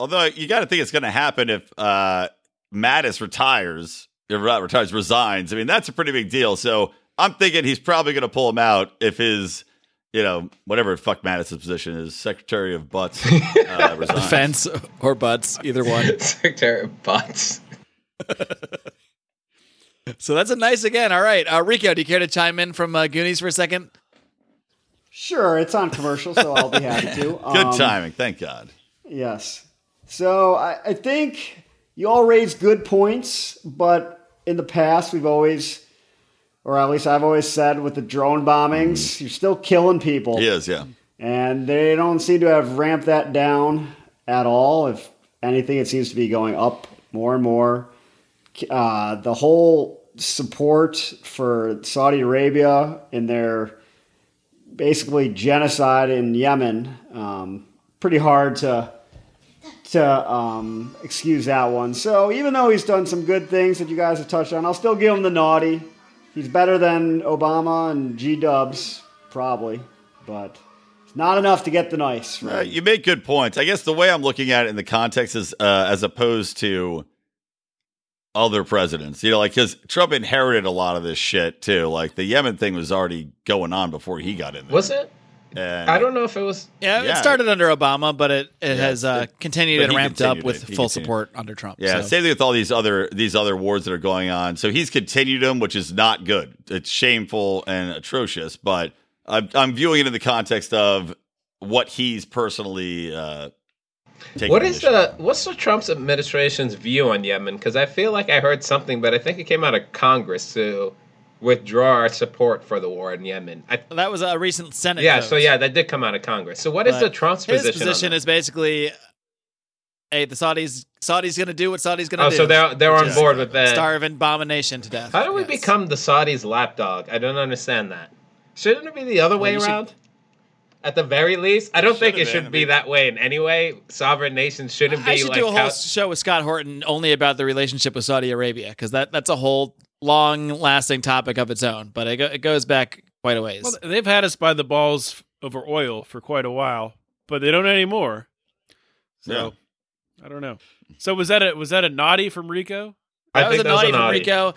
Although you got to think it's going to happen if uh, Mattis retires, not retires, resigns. I mean, that's a pretty big deal. So I'm thinking he's probably going to pull him out if his, you know, whatever fuck Mattis' position is, Secretary of Butts, uh, resigns. Defense or butts, either one. Secretary of Butts. so that's a nice again. All right, uh, Rico, do you care to chime in from uh, Goonies for a second? Sure, it's on commercial, so I'll be happy to. Good Um, timing, thank God. Yes. So I, I think you all raised good points, but in the past we've always, or at least I've always said, with the drone bombings, you're still killing people, He is, yeah. and they don't seem to have ramped that down at all. If anything, it seems to be going up more and more. Uh, the whole support for Saudi Arabia in their basically genocide in Yemen, um, pretty hard to to um, excuse that one. So even though he's done some good things that you guys have touched on, I'll still give him the naughty. He's better than Obama and G Dubs, probably, but it's Not enough to get the nice. Uh, you make good points. I guess the way I'm looking at it in the context is uh, as opposed to other presidents. You know, like because Trump inherited a lot of this shit too. Like the Yemen thing was already going on before he got in there. Was it? And, I don't know if it was. Yeah, Yeah. it started under Obama, but it, it has uh, it- continued and he ramped up with it. Full continued. support under Trump. Yeah, so. same thing with all these other these other wars that are going on. So he's continued them, which is not good. It's shameful and atrocious. But I'm, I'm viewing it in the context of what he's personally uh, taking. What is initiative. the what's the Trump's administration's view on Yemen? Because I feel like I heard something, but I think it came out of Congress to withdraw our support for the war in Yemen. I, that was a recent Senate. yeah, vote. so yeah, that did come out of Congress. So what is But the Trump's his position? on position is basically, hey, the Saudis, Saudis going to do what Saudis going to oh, do. so they're they're on board with that. starve and bomb a nation to death. How do we Yes. become the Saudis' lapdog? I don't understand that. Shouldn't it be the other way you should- around? At the very least, I don't think it should be that way in any way. Sovereign nations shouldn't be like. I should like do a whole how- show with Scott Horton only about the relationship with Saudi Arabia because that that's a whole long lasting topic of its own. But it, go, it goes back quite a ways. Well, they've had us by the balls over oil for quite a while, but they don't anymore. So Yeah. I don't know. So was that a was that a naughty from Rico? I that was think a that was naughty a from naughty. Rico.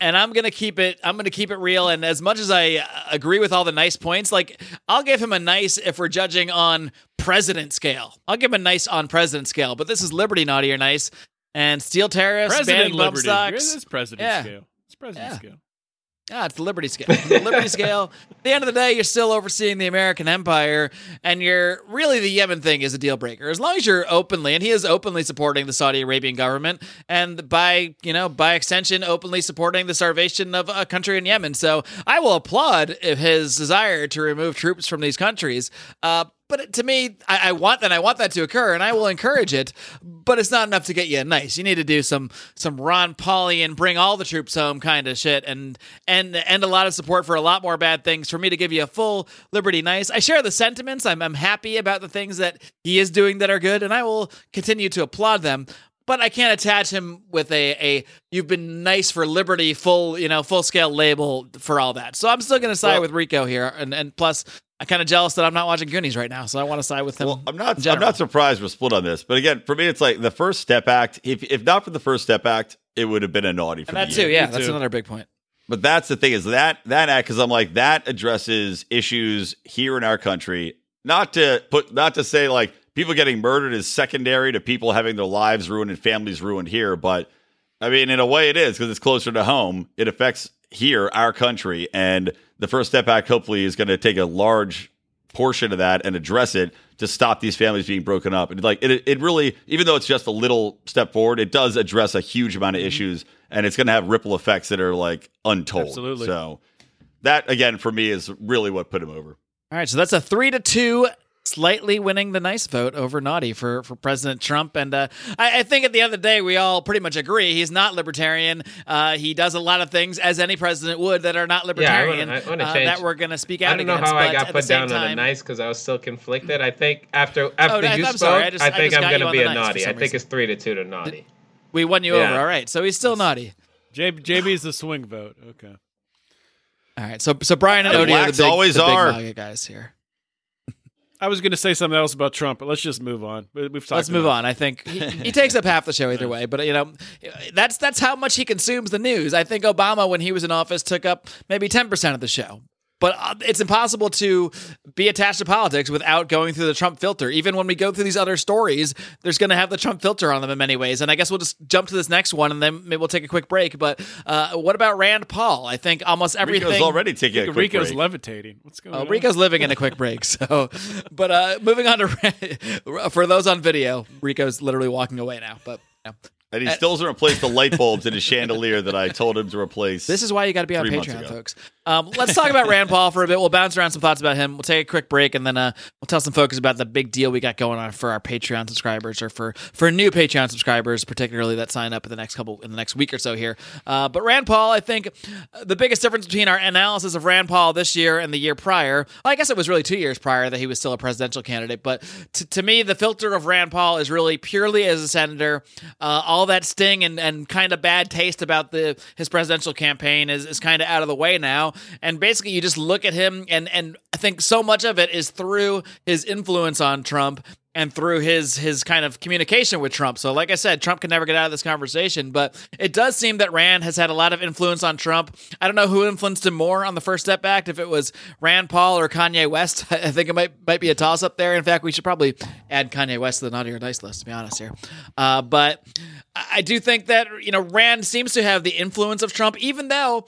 And I'm gonna keep it. I'm gonna keep it real. And as much as I uh, agree with all the nice points, like I'll give him a nice if we're judging on president scale. I'll give him a nice on president scale. But this is Liberty naughty or nice, and steel tariffs, President banning bump Liberty. stocks. It's president Yeah. scale. President Yeah. scale. Ah, it's the Liberty scale. The Liberty scale. At the end of the day, you're still overseeing the American empire, and you're really the Yemen thing is a deal breaker. As long as you're openly, and he is openly supporting the Saudi Arabian government, and by you know by extension, openly supporting the starvation of a country in Yemen. So I will applaud if his desire to remove troops from these countries. Uh, but to me, I, I want that. I want that to occur, and I will encourage it. But it's not enough to get you nice. You need to do some some Ron Paulian, bring all the troops home kind of shit, and and and a lot of support for a lot more bad things for me to give you a full liberty nice. I share the sentiments. I'm I'm happy about the things that he is doing that are good, and I will continue to applaud them. But I can't attach him with a, a you've been nice for liberty full you know full scale label for all that. So I'm still going to side Well- with Rico here, and and plus I'm kind of jealous that I'm not watching Goonies right now, so I want to side with him. Well, I'm not. I'm not surprised we're split on this. But again, for me, it's like the first Step Act. If if not for the first Step Act, it would have been a naughty for And that the too, year. yeah, Me that's too. another big point. But that's the thing is that that act because I'm like that addresses issues here in our country. Not to put, not to say like people getting murdered is secondary to people having their lives ruined and families ruined here, but I mean, in a way, it is because it's closer to home. It affects here, our country, and the First Step Act hopefully is going to take a large portion of that and address it to stop these families being broken up. And like it, it really, even though it's just a little step forward, it does address a huge amount of mm-hmm. issues, and it's going to have ripple effects that are like untold. Absolutely. So that again for me is really what put him over. All right, so that's a three to two, slightly winning the nice vote over naughty for for President Trump. And uh, I, I think at the end of the day, we all pretty much agree he's not libertarian. Uh, he does a lot of things as any president would that are not libertarian. I wanna uh, change- that we're going to speak out against. I don't know how I got put same down on the nice because I was still conflicted. I think after after I- you I'm spoke, sorry, I just- I I think just I'm going to be the a nice naughty. I think reason. it's three to two to naughty. We won you Yeah. over. All right, so he's still naughty. J- JB's the swing vote. Okay. All right, so so Brian and The Odie are the big, always the big are. Guys here. I was going to say something else about Trump, but let's just move on. We- We've talked Let's move enough. on. I think he, he takes up half the show either way, but you know, that's that's how much he consumes the news. I think Obama, when he was in office, took up maybe ten percent of the show. But uh, it's impossible to be attached to politics without going through the Trump filter. Even when we go through these other stories, there's going to have the Trump filter on them in many ways. And I guess we'll just jump to this next one, and then maybe we'll take a quick break. But uh, what about Rand Paul? I think almost everything. Rico's already taking a quick Rico's break. levitating. What's going Oh, on? Rico's living in a quick break. So, but uh, moving on to for those on video, Rico's literally walking away now. But you know, and he still hasn't replaced the light bulbs in his chandelier that I told him to replace. this is why you got to be on Three months Patreon, folks. Um, let's talk about Rand Paul for a bit. We'll bounce around some thoughts about him. We'll take a quick break, and then uh, we'll tell some folks about the big deal we got going on for our Patreon subscribers, or for for new Patreon subscribers, particularly that sign up in the next couple in the next week or so here. Uh, but Rand Paul, I think the biggest difference between our analysis of Rand Paul this year and the year prior, well, I guess it was really two years prior that he was still a presidential candidate. But t- to me, the filter of Rand Paul is really purely as a senator. Uh, all that sting and, and kind of bad taste about the his presidential campaign is, is kind of out of the way now. And basically, you just look at him, and and I think so much of it is through his influence on Trump and through his his kind of communication with Trump. So like I said, Trump can never get out of this conversation, but it does seem that Rand has had a lot of influence on Trump. I don't know who influenced him more on the First Step Act, if it was Rand Paul or Kanye West. I think it might might be a toss up there. In fact, we should probably add Kanye West to the naughty or nice list to be honest here. Uh, but I do think that you know Rand seems to have the influence of Trump, even though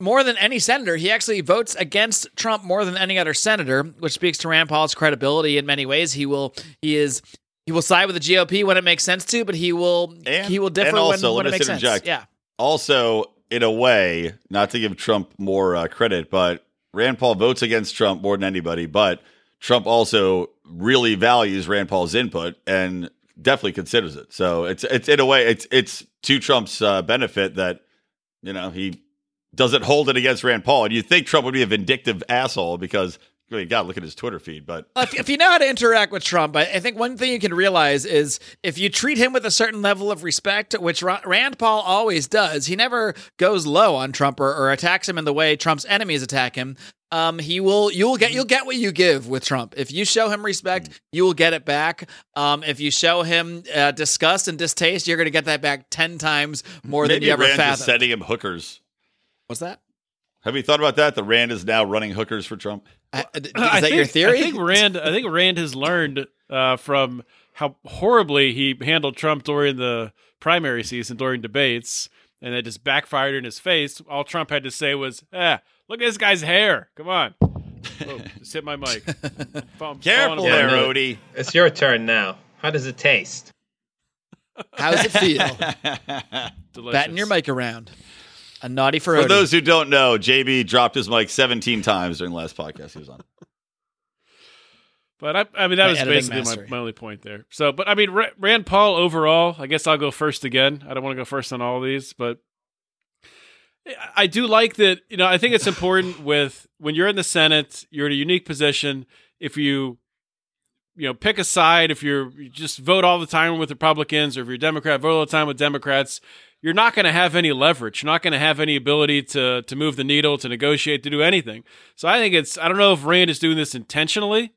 more than any senator, he actually votes against Trump more than any other senator, which speaks to Rand Paul's credibility in many ways. He will he is he will side with the GOP when it makes sense to, but he will And- he will differ also, when, when let it makes interject. sense. Yeah. Also, in a way, not to give Trump more uh, credit, but Rand Paul votes against Trump more than anybody. But Trump also really values Rand Paul's input and definitely considers it. So it's it's in a way it's it's to Trump's uh, benefit that you know he doesn't hold it against Rand Paul. And you think Trump would be a vindictive asshole because I mean, God, look at his Twitter feed. But if, if you know how to interact with Trump, I, I think one thing you can realize is if you treat him with a certain level of respect, which Ra- Rand Paul always does, he never goes low on Trump or, or attacks him in the way Trump's enemies attack him. Um, he will, you'll get, you'll get what you give with Trump. If you show him respect, you will get it back. Um, if you show him uh, disgust and distaste, you're going to get that back ten times more than maybe you ever Rand fathomed. sending him hookers. What's that? Have you thought about that? The Rand is now running hookers for Trump. I- Is that think, your theory? I think Rand. I think Rand has learned uh, from how horribly he handled Trump during the primary season, during debates, and it just backfired in his face. All Trump had to say was, "Ah, look at this guy's hair. Come on." Oh, just hit my mic. Fall- Careful there, apart. Odie. It's your turn now. How does it taste? How does it feel? Delicious. Batting your mic around. A naughty for, For those who don't know, JB dropped his mic 17 times during the last podcast he was on. But I, I mean, that My was editing basically my, mastery. my only point there. So, but I mean, Ra- Rand Paul overall, I guess I'll go first again. I don't want to go first on all these, but I- I do like that. You know, I think it's important with when you're in the Senate, you're in a unique position. If you, you know, pick a side, if you're you just vote all the time with Republicans, or if you're Democrat, vote all the time with Democrats. You're not going to have any leverage. You're not going to have any ability to to move the needle, to negotiate, to do anything. So I think it's. I don't know if Rand is doing this intentionally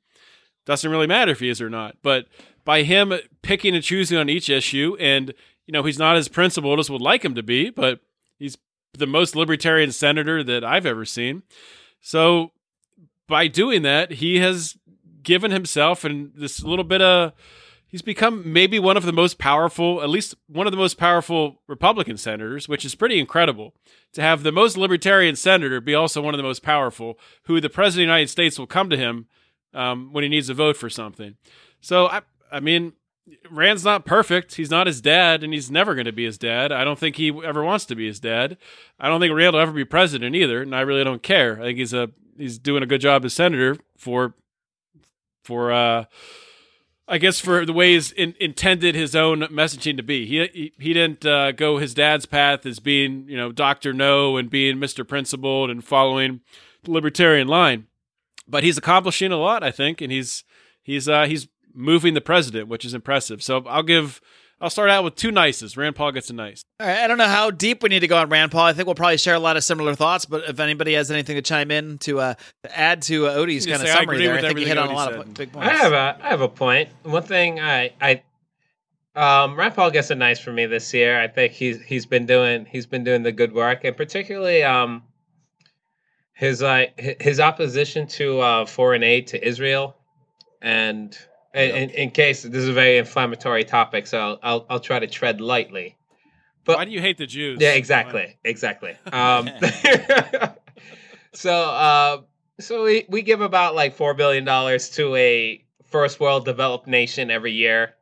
doesn't really matter if he is or not. But by him picking and choosing on each issue, and you know he's not as principled as would like him to be, but he's the most libertarian senator that I've ever seen. So by doing that, he has given himself and this little bit of he's become maybe one of the most powerful, at least one of the most powerful Republican senators, which is pretty incredible to have the most libertarian senator be also one of the most powerful, who the president of the United States will come to him um, when he needs to vote for something. So I, I mean, Rand's not perfect. He's not his dad, and he's never going to be his dad. I don't think he ever wants to be his dad. I don't think Rand will ever be president either, and I really don't care. I think he's a he's doing a good job as senator for for uh I guess for the way he's in, intended his own messaging to be. He he, he didn't uh, go his dad's path as being you know Doctor No and being Mister Principled and following the libertarian line but he's accomplishing a lot, I think, and he's he's uh, he's moving the president, which is impressive. So I'll give I'll start out with two nices. Rand Paul gets a nice. All right, I don't know how deep we need to go on Rand Paul. I think we'll probably share a lot of similar thoughts. But if anybody has anything to chime in to, uh, to add to uh, Odie's kind of say, I summary there, I think you hit on everything a lot Odie of big points. I have a I have a point. One thing I I um Rand Paul gets a nice for me this year. I think he's he's been doing he's been doing the good work and particularly um his uh his opposition to uh foreign aid to Israel and in, in, in case this is a very inflammatory topic, so I'll I'll try to tread lightly. But Why do you hate the Jews? yeah, exactly, exactly. Um, so, uh, so we, we give about like four billion dollars to a first world developed nation every year,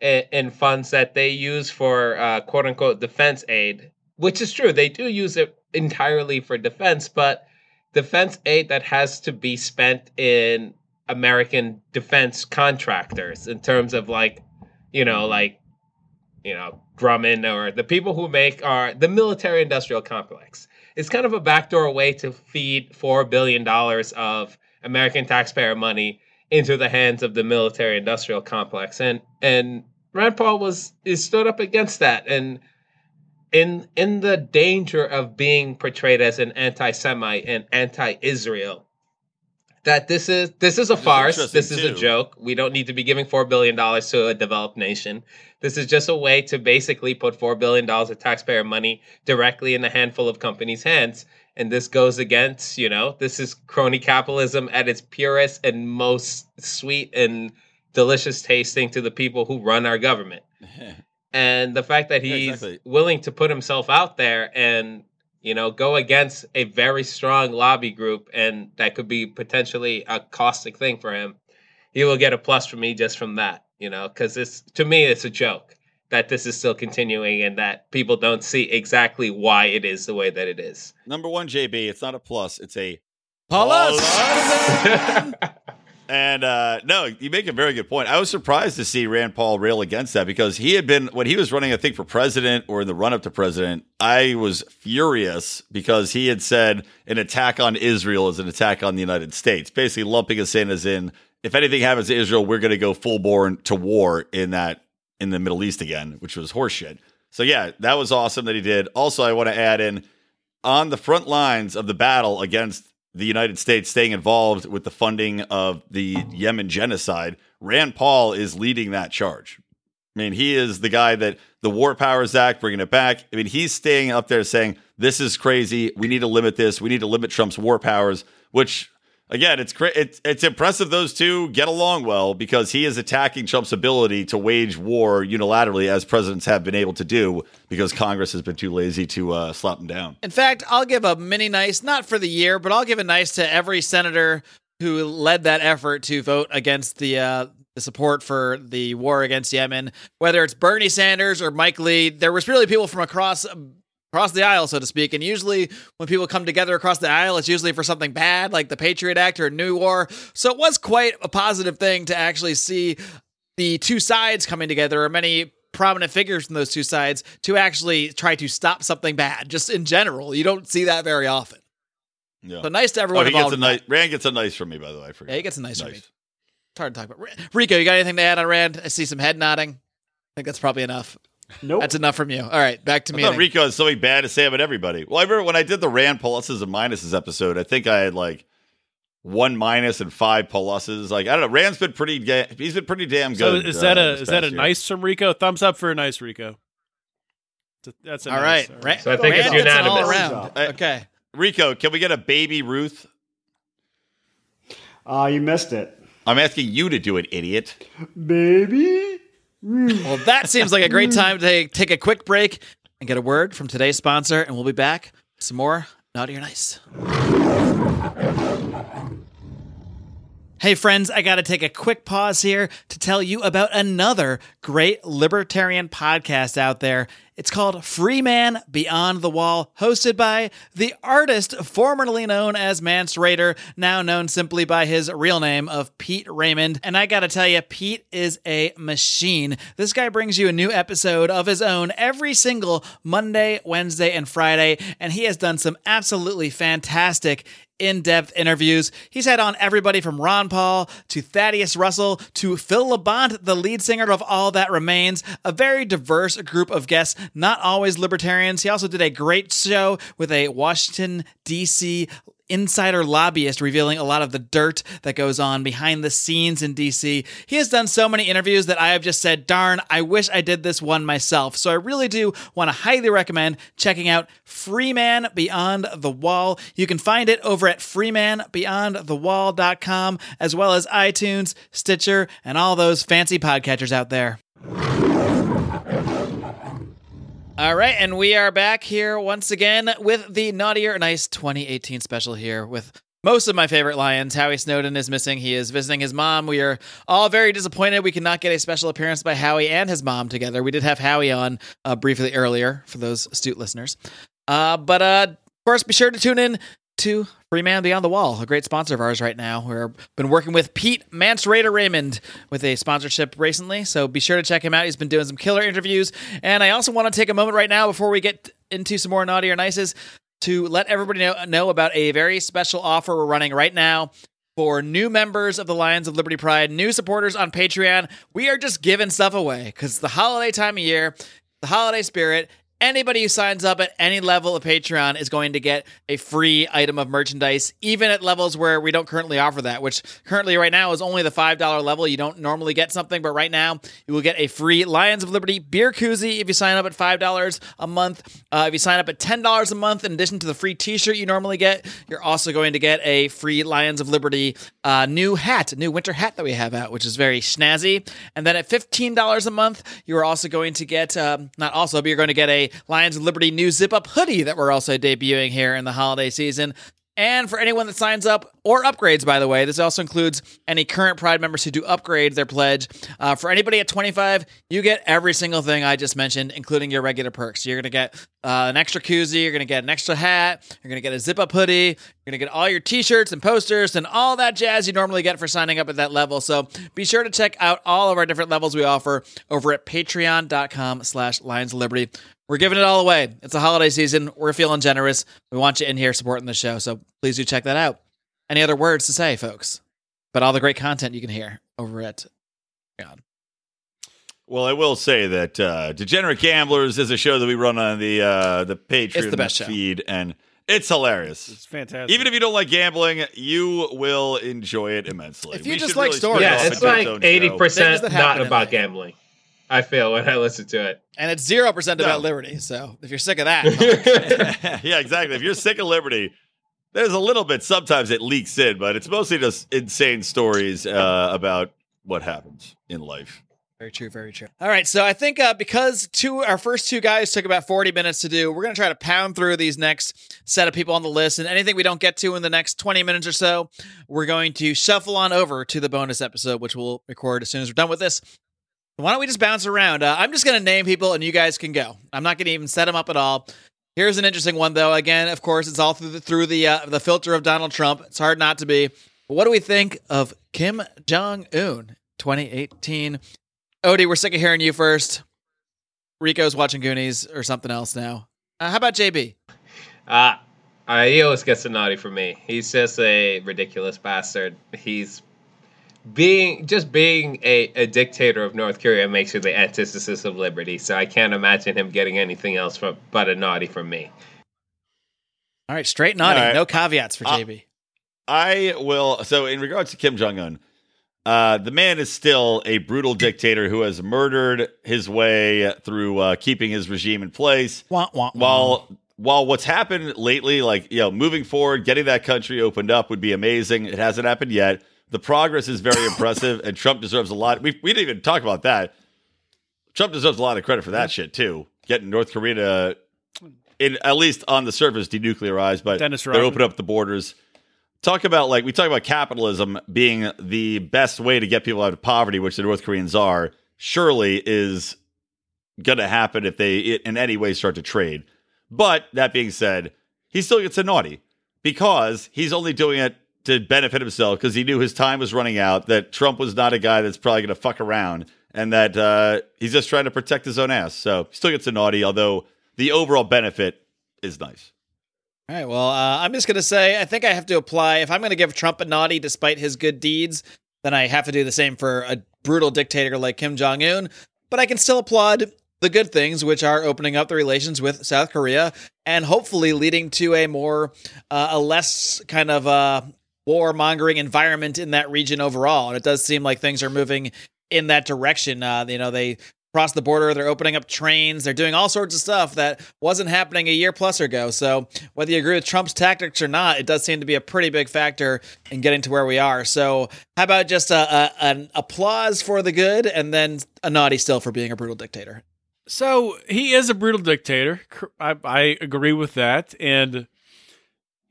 in, in funds that they use for uh, quote unquote defense aid, which is true. They do use it entirely for defense, but defense aid that has to be spent in American defense contractors in terms of like, you know, like you know, Grumman or the people who make our the military industrial complex. It's kind of a backdoor way to feed four billion dollars of American taxpayer money into the hands of the military industrial complex. And and Rand Paul was is stood up against that and in in the danger of being portrayed as an anti-Semite and anti-Israel. That this is this is a Which farce. interesting, This is a joke. We don't need to be giving four billion dollars to a developed nation. This is just a way to basically put four billion dollars of taxpayer money directly in a handful of companies' hands. And this goes against, you know, this is crony capitalism at its purest and most sweet and delicious tasting to the people who run our government and the fact that Yeah, he's exactly. willing to put himself out there and you know go against a very strong lobby group and that could be potentially a caustic thing for him he will get a plus from me just from that you know because it's to me it's a joke that this is still continuing and that people don't see exactly why it is the way that it is Number one, JB, it's not a plus, it's a Paulus. And uh, no, you make a very good point. I was surprised to see Rand Paul rail against that because he had been when he was running, I think, for president or in the run up to president. I was furious because he had said an attack on Israel is an attack on the United States, basically lumping us in as in if anything happens to Israel, we're going to go full born to war in that in the Middle East again, which was horseshit. So yeah, that was awesome that he did. Also, I want to add in on the front lines of the battle against the United States staying involved with the funding of the Yemen genocide, Rand Paul is leading that charge. I mean, he is the guy that the War Powers Act, bringing it back. I mean, he's staying up there saying, this is crazy. We need to limit this. We need to limit Trump's war powers, which again, it's it's it's impressive those two get along well because he is attacking Trump's ability to wage war unilaterally as presidents have been able to do because Congress has been too lazy to uh, slap him down. In fact, I'll give a mini nice, not for the year, but I'll give a nice to every senator who led that effort to vote against the uh, the support for the war against Yemen. Whether it's Bernie Sanders or Mike Lee, there was really people from across across the aisle, so to speak. And usually, when people come together across the aisle, it's usually for something bad, like the Patriot Act or new war. So it was quite a positive thing to actually see the two sides coming together, or many prominent figures from those two sides, to actually try to stop something bad. Just in general, you don't see that very often. Yeah. So nice to Oh, everyone he gets a nice. Rand gets a nice from me, by the way. Yeah, he gets a nice from me. It's hard to talk about. Rico, you got anything to add on Rand? I see some head nodding. I think that's probably enough. Nope. That's enough from you. All right, back to I me. thought Rico had something bad to say about everybody. Well, I remember when I did the Rand pluses and minuses episode. I think I had like one minus and five pluses. Like I don't know. Rand's been pretty. Ga- he's been pretty damn So good. is that uh, a is that a past year. nice from Rico? Thumbs up for a nice Rico. That's a All nice, right, all So I think Rand it's gets an all unanimous. around. I- Okay. Rico? Can we get a baby Ruth? Uh, you missed it. I'm asking you to do it, idiot. Baby? Mm. Well, that seems like a great mm. time to take a quick break and get a word from today's sponsor, and we'll be back some more Naughty or Nice. Hey, friends, I got to take a quick pause here to tell you about another great libertarian podcast out there. It's called Free Man Beyond the Wall, hosted by the artist formerly known as Mance Rayder, now known simply by his real name of Pete Raymond. And I gotta tell you, Pete is a machine. This guy brings you a new episode of his own every single Monday, Wednesday, and Friday, and he has done some absolutely fantastic in depth interviews. He's had on everybody from Ron Paul to Thaddeus Russell to Phil Labonte, the lead singer of All That Remains. A very diverse group of guests, not always libertarians. He also did a great show with a Washington, D.C. insider lobbyist revealing a lot of the dirt that goes on behind the scenes in DC. He has done so many interviews that I have just said, darn, I wish I did this one myself. So I really do want to highly recommend checking out Free Man Beyond the Wall. You can find it over at freemanbeyondthewall.com as well as iTunes, Stitcher, and all those fancy podcatchers out there. All right, and we are back here once again with the Naughty or Nice 2018 special here with most of my favorite Lions. Howie Snowden is missing. He is visiting his mom. We are all very disappointed we could not get a special appearance by Howie and his mom together. We did have Howie on uh, briefly earlier for those astute listeners. Uh, but uh, of course, be sure to tune in to Free Man Beyond the Wall, a great sponsor of ours right now. We've been working with Pete Mance Rayder Raymond with a sponsorship recently, so be sure to check him out. He's been doing some killer interviews. And I also want to take a moment right now before we get into some more naughty or nices to let everybody know, know about a very special offer we're running right now for new members of the Lions of Liberty Pride, new supporters on Patreon. We are just giving stuff away because the holiday time of year, the holiday spirit, Anybody who signs up at any level of Patreon is going to get a free item of merchandise, even at levels where we don't currently offer that, which currently right now is only the $5 level. You don't normally get something, but right now you will get a free Lions of Liberty beer koozie if you sign up at $5 a month. Uh, if you sign up at $10 a month, in addition to the free t shirt you normally get, you're also going to get a free Lions of Liberty uh, new hat, new winter hat that we have out, which is very snazzy. And then at $15 a month, you are also going to get, um, not also, but you're going to get a Lions of Liberty new zip up hoodie that we're also debuting here in the holiday season. And for anyone that signs up or upgrades, by the way, this also includes any current Pride members who do upgrade their pledge. Uh, for anybody at 25, you get every single thing I just mentioned, including your regular perks. You're going to get uh, an extra koozie, you're going to get an extra hat, you're going to get a zip up hoodie, you're going to get all your t shirts and posters and all that jazz you normally get for signing up at that level. So be sure to check out all of our different levels we offer over at patreon.com slash Lions Liberty. We're giving it all away. It's a holiday season. We're feeling generous. We want you in here supporting the show. So please do check that out. Any other words to say, folks? But all the great content you can hear over at God. Well, I will say that uh, Degenerate Gamblers is a show that we run on the uh, the Patreon the best show. feed, and it's hilarious. It's fantastic. Even if you don't like gambling, you will enjoy it immensely. If you We just like really stories- Yeah, it's like eighty percent not about life. gambling. I feel when I listen to it. And it's 0% about No. Liberty. So if you're sick of that, yeah, exactly. If you're sick of Liberty, there's a little bit sometimes it leaks in, but it's mostly just insane stories uh, about what happens in life. Very true, very true. All right, so I think uh, because two our first two guys took about 40 minutes to do, we're going to try to pound through these next set of people on the list and anything we don't get to in the next 20 minutes or so, we're going to shuffle on over to the bonus episode which we'll record as soon as we're done with this. Why don't we just bounce around? Uh, I'm just going to name people and you guys can go. I'm not going to even set them up at all. Here's an interesting one though. Again, of course, it's all through the through the uh, the filter of Donald Trump. It's hard not to be. But what do we think of Kim Jong Un 2018? Odie, we're sick of hearing you first. Rico's watching Goonies or something else now. Uh, how about JB? Uh, he always gets a naughty from me. He's just a ridiculous bastard. He's being just being a, a dictator of North Korea makes you the antithesis of liberty. So I can't imagine him getting anything else from but a naughty from me. All right, straight naughty. All right. No caveats for Uh, JB. I will. So, in regards to Kim Jong Un, uh, the man is still a brutal dictator who has murdered his way through uh, keeping his regime in place. Wah, wah, wah. While while what's happened lately, like you know, moving forward, getting that country opened up would be amazing. It hasn't happened yet. The progress is very impressive, and Trump deserves a lot. We we didn't even talk about that. Trump deserves a lot of credit for that shit too. Getting North Korea to, in at least on the surface, denuclearized, but Dennis Rodman. up the borders. Talk about like we talk about capitalism being the best way to get people out of poverty, which the North Koreans are. Surely is going to happen if they in any way start to trade. But that being said, he still gets a naughty because he's only doing it to benefit himself because he knew his time was running out. That Trump was not a guy that's probably going to fuck around, and that uh, he's just trying to protect his own ass. So he still gets a naughty, although the overall benefit is nice. All right. Well, uh, I'm just going to say I think I have to apply. If I'm going to give Trump a naughty despite his good deeds, then I have to do the same for a brutal dictator like Kim Jong un. But I can still applaud the good things, which are opening up the relations with South Korea and hopefully leading to a more, uh, a less kind of uh, warmongering environment in that region overall. And it does seem like things are moving in that direction. Uh, you know, they cross the border, they're opening up trains, they're doing all sorts of stuff that wasn't happening a year plus ago. So whether you agree with Trump's tactics or not, it does seem to be a pretty big factor in getting to where we are. So how about just a, a an applause for the good and then a naughty still for being a brutal dictator? So he is a brutal dictator. I, I agree with that, and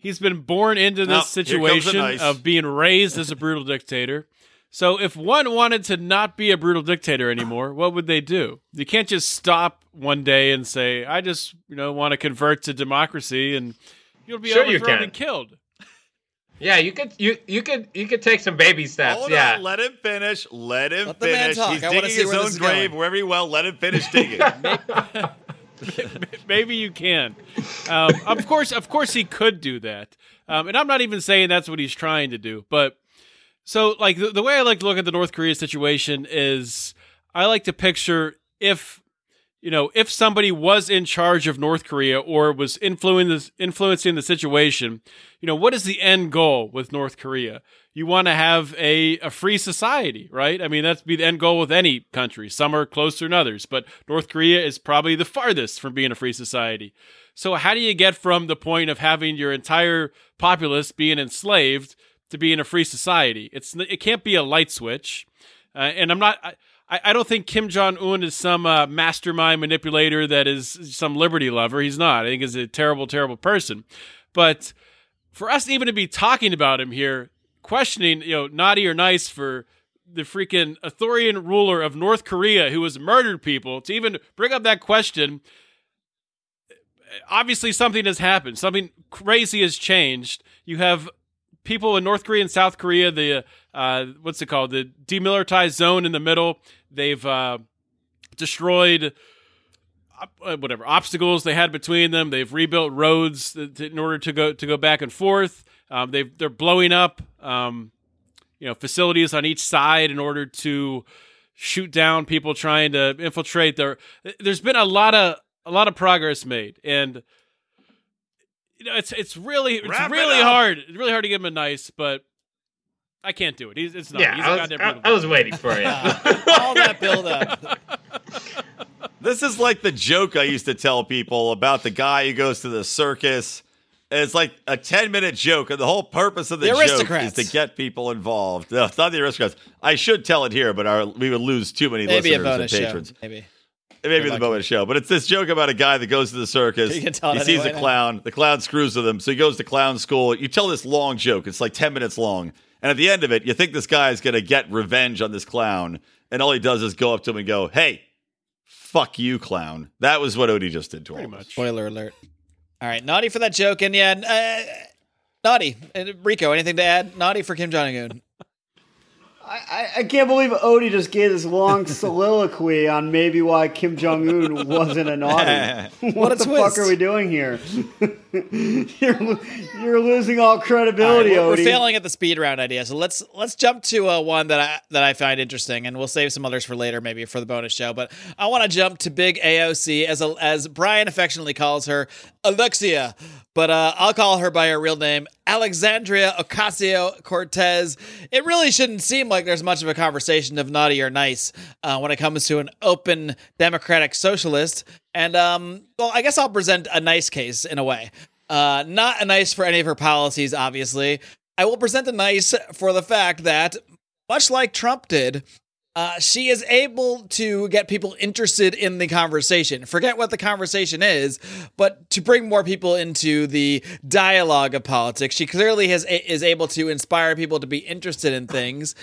he's been born into this here situation nice. of being raised as a brutal dictator. So if one wanted to not be a brutal dictator anymore, what would they do? You can't just stop one day and say, "I just you know want to convert to democracy," and you'll be Sure you overthrown can. and killed. Yeah, you could you you could you could take some baby steps. Hold yeah. on, let him finish. Let him Let the man finish. talk. He's I digging see his where own grave going. wherever he will. Let him finish digging. Maybe you can. Um, of course, of course, he could do that. Um, and I'm not even saying that's what he's trying to do. But so, like the, the way I like to look at the North Korea situation is, I like to picture if you know, if somebody was in charge of North Korea or was influencing the situation, you know, what is the end goal with North Korea? You want to have a, a free society, right? I mean, that's be the end goal with any country. Some are closer than others, but North Korea is probably the farthest from being a free society. So, how do you get from the point of having your entire populace being enslaved to being a free society? It's it can't be a light switch. Uh, and I'm not. I, I don't think Kim Jong Un is some uh, mastermind manipulator that is some liberty lover. He's not. I think he's a terrible, terrible person. But for us even to be talking about him here, questioning, you know, naughty or nice for the freaking authoritarian ruler of North Korea who has murdered people, to even bring up that question, obviously something has happened. Something crazy has changed. You have people in North Korea and South Korea, the uh, what's it called, the demilitarized zone in the middle. They've uh, destroyed uh, whatever obstacles they had between them. They've rebuilt roads in order to go to go back and forth. Um, they they're blowing up, um, you know, facilities on each side in order to shoot down people trying to infiltrate. There, there's been a lot of a lot of progress made, and you know, it's it's really it's Wrap really up. hard. It's really hard to give them a nice, but I can't do it. He's it's not. Yeah, He's a I was, goddamn I, I was waiting for you. All that build up. This is like the joke I used to tell people about the guy who goes to the circus. It's like a 10 minute joke, and the whole purpose of the, The joke is to get people involved. No, it's not the aristocrats. I should tell it here, but our, we would lose too many Maybe a listeners and bonus show. patrons. Maybe. Maybe Good the luck. bonus show, but it's this joke about a guy that goes to the circus. You can tell he it sees anyway a now. clown. The clown screws with him, so he goes to clown school. You tell this long joke. It's like 10 minutes long. And at the end of it, you think this guy is going to get revenge on this clown. And all he does is go up to him and go, Hey, fuck you, clown. That was what Odie just did to pretty him. much. Spoiler alert. All right, naughty for that joke, and yeah, uh, naughty. Uh, Rico, anything to add? Naughty for Kim Jong Un. I, I, I can't believe Odie just gave this long soliloquy on maybe why Kim Jong Un wasn't a naughty. what What a the twist. fuck are we doing here? you're you're losing all credibility, All right, we're, we're failing at the speed round idea, so let's let's jump to uh, one that I that I find interesting, and we'll save some others for later, maybe for the bonus show. But I want to jump to Big AOC, as a, as Brian affectionately calls her, Alexia, but uh, I'll call her by her real name, Alexandria Ocasio Cortez. It really shouldn't seem like there's much of a conversation of naughty or nice uh, when it comes to an open democratic socialist. And um, well, I guess I'll present a nice case in a way. Uh, not a nice for any of her policies, obviously. I will present a nice for the fact that, much like Trump did, uh, she is able to get people interested in the conversation. Forget what the conversation is, but to bring more people into the dialogue of politics. She clearly has is able to inspire people to be interested in things.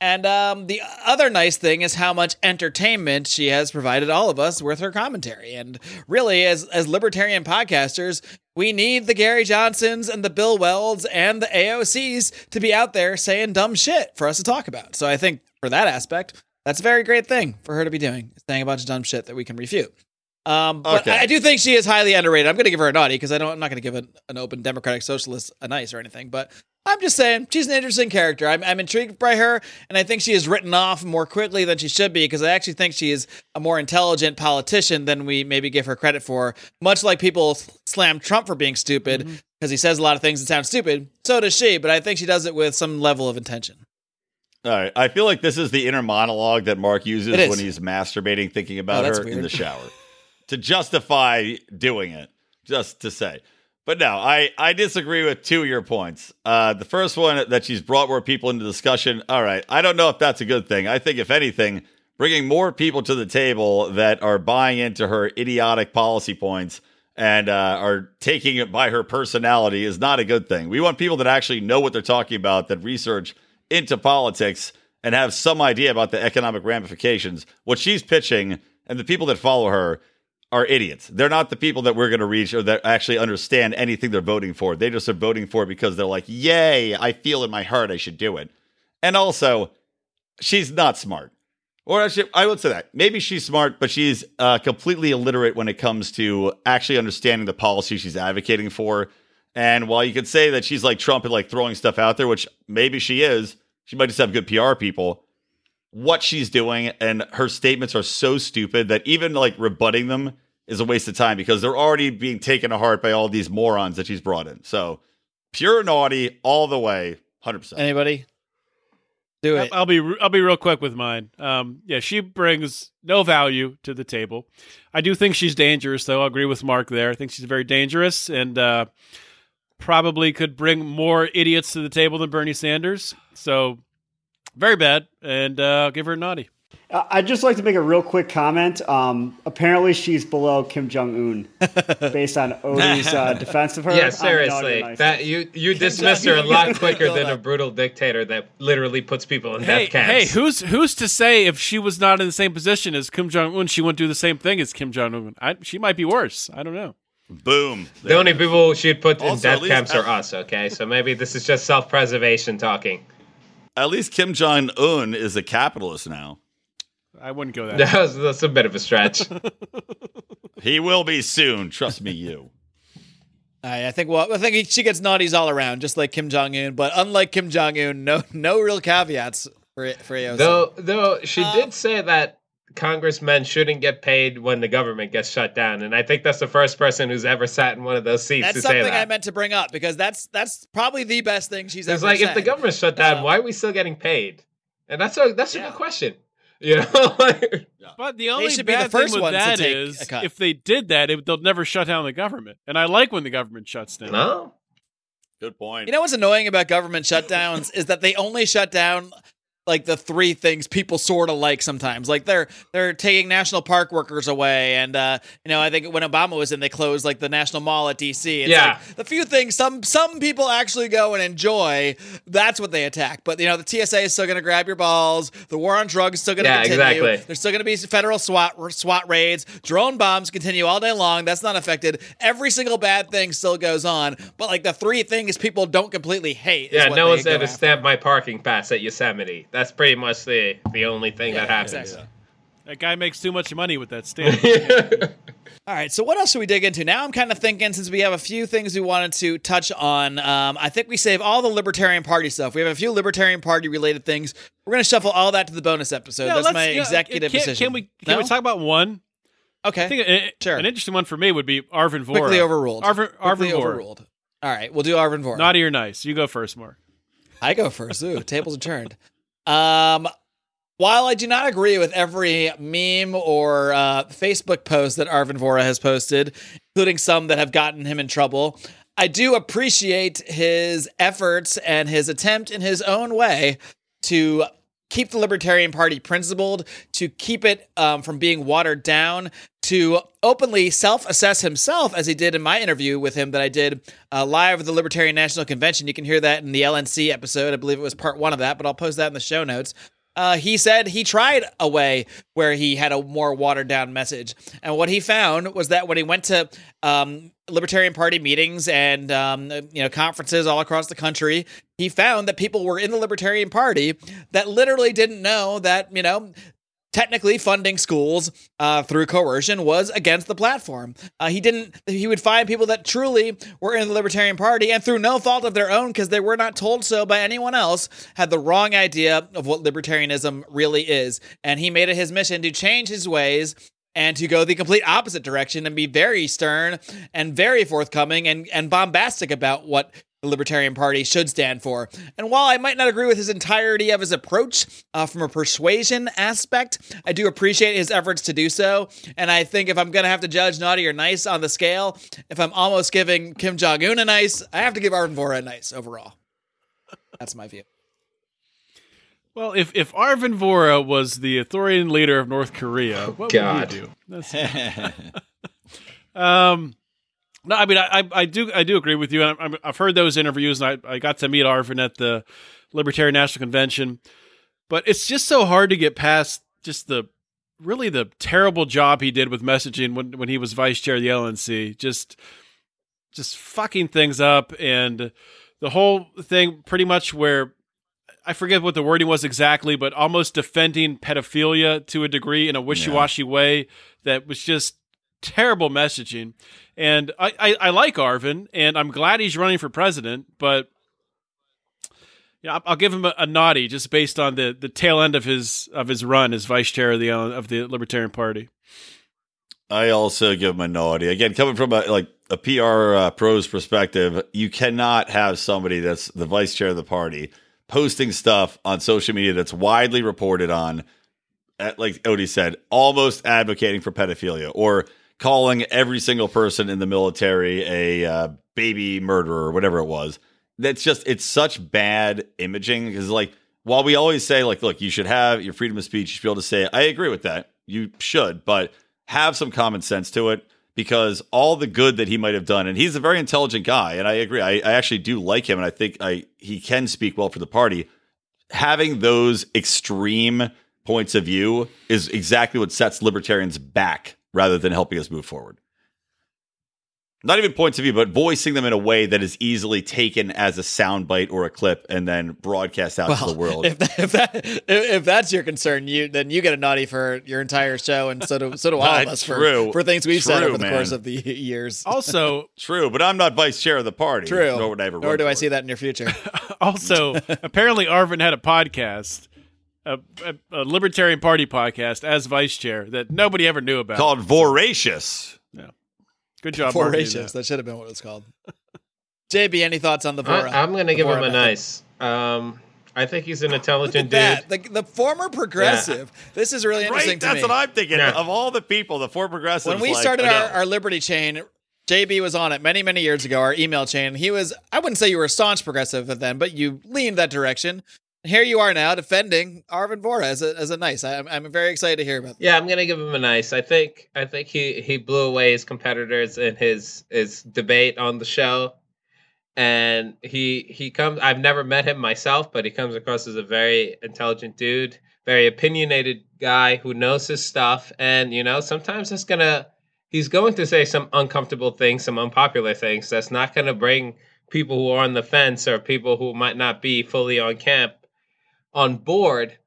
And um, the other nice thing is how much entertainment she has provided all of us with her commentary. And really, as as libertarian podcasters, we need the Gary Johnsons and the Bill Welds and the AOCs to be out there saying dumb shit for us to talk about. So I think for that aspect, that's a very great thing for her to be doing, saying a bunch of dumb shit that we can refute. Um, but Okay. I, I do think she is highly underrated. I'm going to give her a naughty because I don't. I'm not going to give an, an open democratic socialist a nice or anything. But I'm just saying she's an interesting character. I'm, I'm intrigued by her, and I think she is written off more quickly than she should be because I actually think she is a more intelligent politician than we maybe give her credit for. Much like people slam Trump for being stupid because he says a lot of things that sound stupid. So does she, but I think she does it with some level of intention. All right. I feel like this is the inner monologue that Mark uses when he's masturbating, thinking Oh, about that's her in the shower to justify doing it, just to say. But no, I, I disagree with two of your points. Uh, the first one that she's brought more people into discussion. All right. I don't know if that's a good thing. I think, if anything, bringing more people to the table that are buying into her idiotic policy points and uh, are taking it by her personality is not a good thing. We want people that actually know what they're talking about, that research into politics and have some idea about the economic ramifications. What she's pitching and the people that follow her are idiots. They're not the people that we're going to reach or that actually understand anything they're voting for. They just are voting for it because they're like, yay, I feel in my heart I should do it. And also, she's not smart. Or actually, I would say that. Maybe she's smart, but she's uh, completely illiterate when it comes to actually understanding the policy she's advocating for. And while you could say that she's like Trump and like throwing stuff out there, which maybe she is, she might just have good PR people. what she's doing and her statements are so stupid that even like rebutting them is a waste of time because they're already being taken to heart by all these morons that she's brought in. So pure naughty all the way, 100%. Anybody? Do it. I'll be I'll be real quick with mine. Um, yeah, she brings no value to the table. I do think she's dangerous, though. I agree with Mark there. I think she's very dangerous and uh, probably could bring more idiots to the table than Bernie Sanders. So very bad, and uh, give her a naughty. Uh, I'd just like to make a real quick comment. Um, apparently, she's below Kim Jong Un, based on Odie's uh, defense of her. Yeah, seriously, nice. that you you dismissed her a lot quicker than a brutal dictator that literally puts people in Hey, death camps. hey, who's who's to say if she was not in the same position as Kim Jong Un, she wouldn't do the same thing as Kim Jong Un? She might be worse. I don't know. Boom. the only people she'd put in Also, at death least- camps are us. Okay, so maybe this is just self-preservation talking. At least Kim Jong Un is a capitalist now. I wouldn't go that. That was, that's a bit of a stretch. He will be soon. Trust me, you. I I think well, I think she gets naughties all around, just like Kim Jong Un. But unlike Kim Jong Un, no no real caveats for for AOC. though, though she Uh, did say that congressmen shouldn't get paid when the government gets shut down, and I think that's the first person who's ever sat in one of those seats that's to say something that. I meant to bring up because that's that's probably the best thing she's It's ever like said. if the government's shut down, Uh, why are we still getting paid? And that's a that's a Yeah. good question. You know, Like, But the only should be the first thing with ones to take is a cut. if they did that, it, they'll never shut down the government. And I like when the government shuts down. no. Good point. You know what's annoying about government shutdowns is that they only shut down like the three things people sort of like sometimes. Like they're they're taking national park workers away, and uh, you know I think when Obama was in, they closed like the National Mall at DC. It's Yeah. like, the few things some some people actually go and enjoy. That's what they attack. But you know the TSA is still going to grab your balls. The war on drugs is still going to Yeah, continue. exactly. There's still going to be federal SWAT SWAT raids. Drone bombs continue all day long. That's not affected. Every single bad thing still goes on. But like the three things people don't completely hate. is Yeah, no one's go there to after. stamp my parking pass at Yosemite. That's pretty much the the only thing that happens. exactly. That guy makes too much money with that stamp. All right, so what else should we dig into? Now I'm kind of thinking since we have a few things we wanted to touch on, um, I think we save all the Libertarian Party stuff. We have a few Libertarian Party related things. We're going to shuffle all that to the bonus episode. Yeah, That's let's- my yeah, executive can, decision. Can we can we talk about one? Okay, I think a- Sure. an interesting one for me would be Arvin Vohra. quickly overruled. Arvin, quickly Vohra. overruled. All right, we'll do Arvin Vohra. Naughty or nice? You go first, Mark. I go first. Ooh, tables are turned. Um, while I do not agree with every meme or uh, Facebook post that Arvin Vohra has posted, including some that have gotten him in trouble, I do appreciate his efforts and his attempt in his own way to keep the Libertarian Party principled, to keep it um, from being watered down, to openly self assess himself, as he did in my interview with him that I did uh, live at the Libertarian National Convention. You can hear that in the LNC episode. I believe it was part one of that, but I'll post that in the show notes. Uh, he said he tried a way where he had a more watered down message. And what he found was that when he went to um, Libertarian Party meetings and um, you know conferences all across the country, he found that people were in the Libertarian Party that literally didn't know that you know technically funding schools uh, through coercion was against the platform. Uh, he didn't. He would find people that truly were in the Libertarian Party and through no fault of their own, because they were not told so by anyone else, had the wrong idea of what libertarianism really is. And he made it his mission to change his ways. And to go the complete opposite direction and be very stern and very forthcoming and, and bombastic about what the Libertarian Party should stand for. And while I might not agree with his entirety of his approach uh, from a persuasion aspect, I do appreciate his efforts to do so. And I think if I'm going to have to judge naughty or nice on the scale, if I'm almost giving Kim Jong un a nice, I have to give Arvin Vohra a nice overall. That's my view. Well, if if Arvin Vohra was the authoritarian leader of North Korea, what God. would he do? That's, um, no, I mean, I, I, I do, I do agree with you. I, I've heard those interviews, and I, I got to meet Arvin at the Libertarian National Convention. But it's just so hard to get past just the really the terrible job he did with messaging when when he was vice chair of the LNC. Just, just fucking things up, and the whole thing pretty much where I forget what the wording was exactly, but almost defending pedophilia to a degree in a wishy-washy way that was just terrible messaging. And I, I, I like Arvin, and I'm glad he's running for president, but Yeah, I'll- I'll give him a, a naughty just based on the, the tail end of his of his run as vice chair of the uh, of the Libertarian Party. I also give him a naughty. Again, coming from a like a PR uh, pros perspective, you cannot have somebody that's the vice chair of the party posting stuff on social media that's widely reported on, at, like Odie said, almost advocating for pedophilia or calling every single person in the military a uh, baby murderer or whatever it was. That's just it's such bad imaging because like while we always say like look you should have your freedom of speech you should be able to say I agree with that. You should but have some common sense to it because all the good that he might have done and he's a very intelligent guy and I agree I, I actually do like him and I think I he can speak well for the party. Having those extreme points of view is exactly what sets libertarians back rather than helping us move forward not even points of view, but voicing them in a way that is easily taken as a soundbite or a clip and then broadcast out to the world. If that, if that if, if that's your concern, you then you get a naughty for your entire show, and so do so do all of us true. for, for things we've said True, over the course of the years. Also, True, but I'm not vice chair of the party. True. Nor would I ever. Nor do I see it. that in your future. also, apparently Arvin had a podcast, a, a, a Libertarian Party podcast as vice chair that nobody ever knew about. Called voracious. Yeah. Good job, Voracious. that. That should have been what it's called. JB, any thoughts on the Vohra? I, am going to give Vohra him a nice. Um, I think he's an Look intelligent at dude. that. The, the former progressive. This is really interesting Right? to That's me. what I'm thinking. Yeah. Of all the people, the four progressives. when we like, started our, our Liberty chain, JB was on it many, many years ago, our email chain. He was, I wouldn't say you were a staunch progressive then, but you leaned that direction. Here you are now defending Arvin Vohra as a, as a nice. I'm, I'm very excited to hear about that. Yeah, I'm gonna give him a nice. I think I think he he blew away his competitors in his his debate on the show, and he he comes. I've never met him myself, but he comes across as a very intelligent dude, very opinionated guy who knows his stuff, and you know sometimes it's gonna he's going to say some uncomfortable things, some unpopular things. That's not gonna bring people who are on the fence or people who might not be fully on camp on board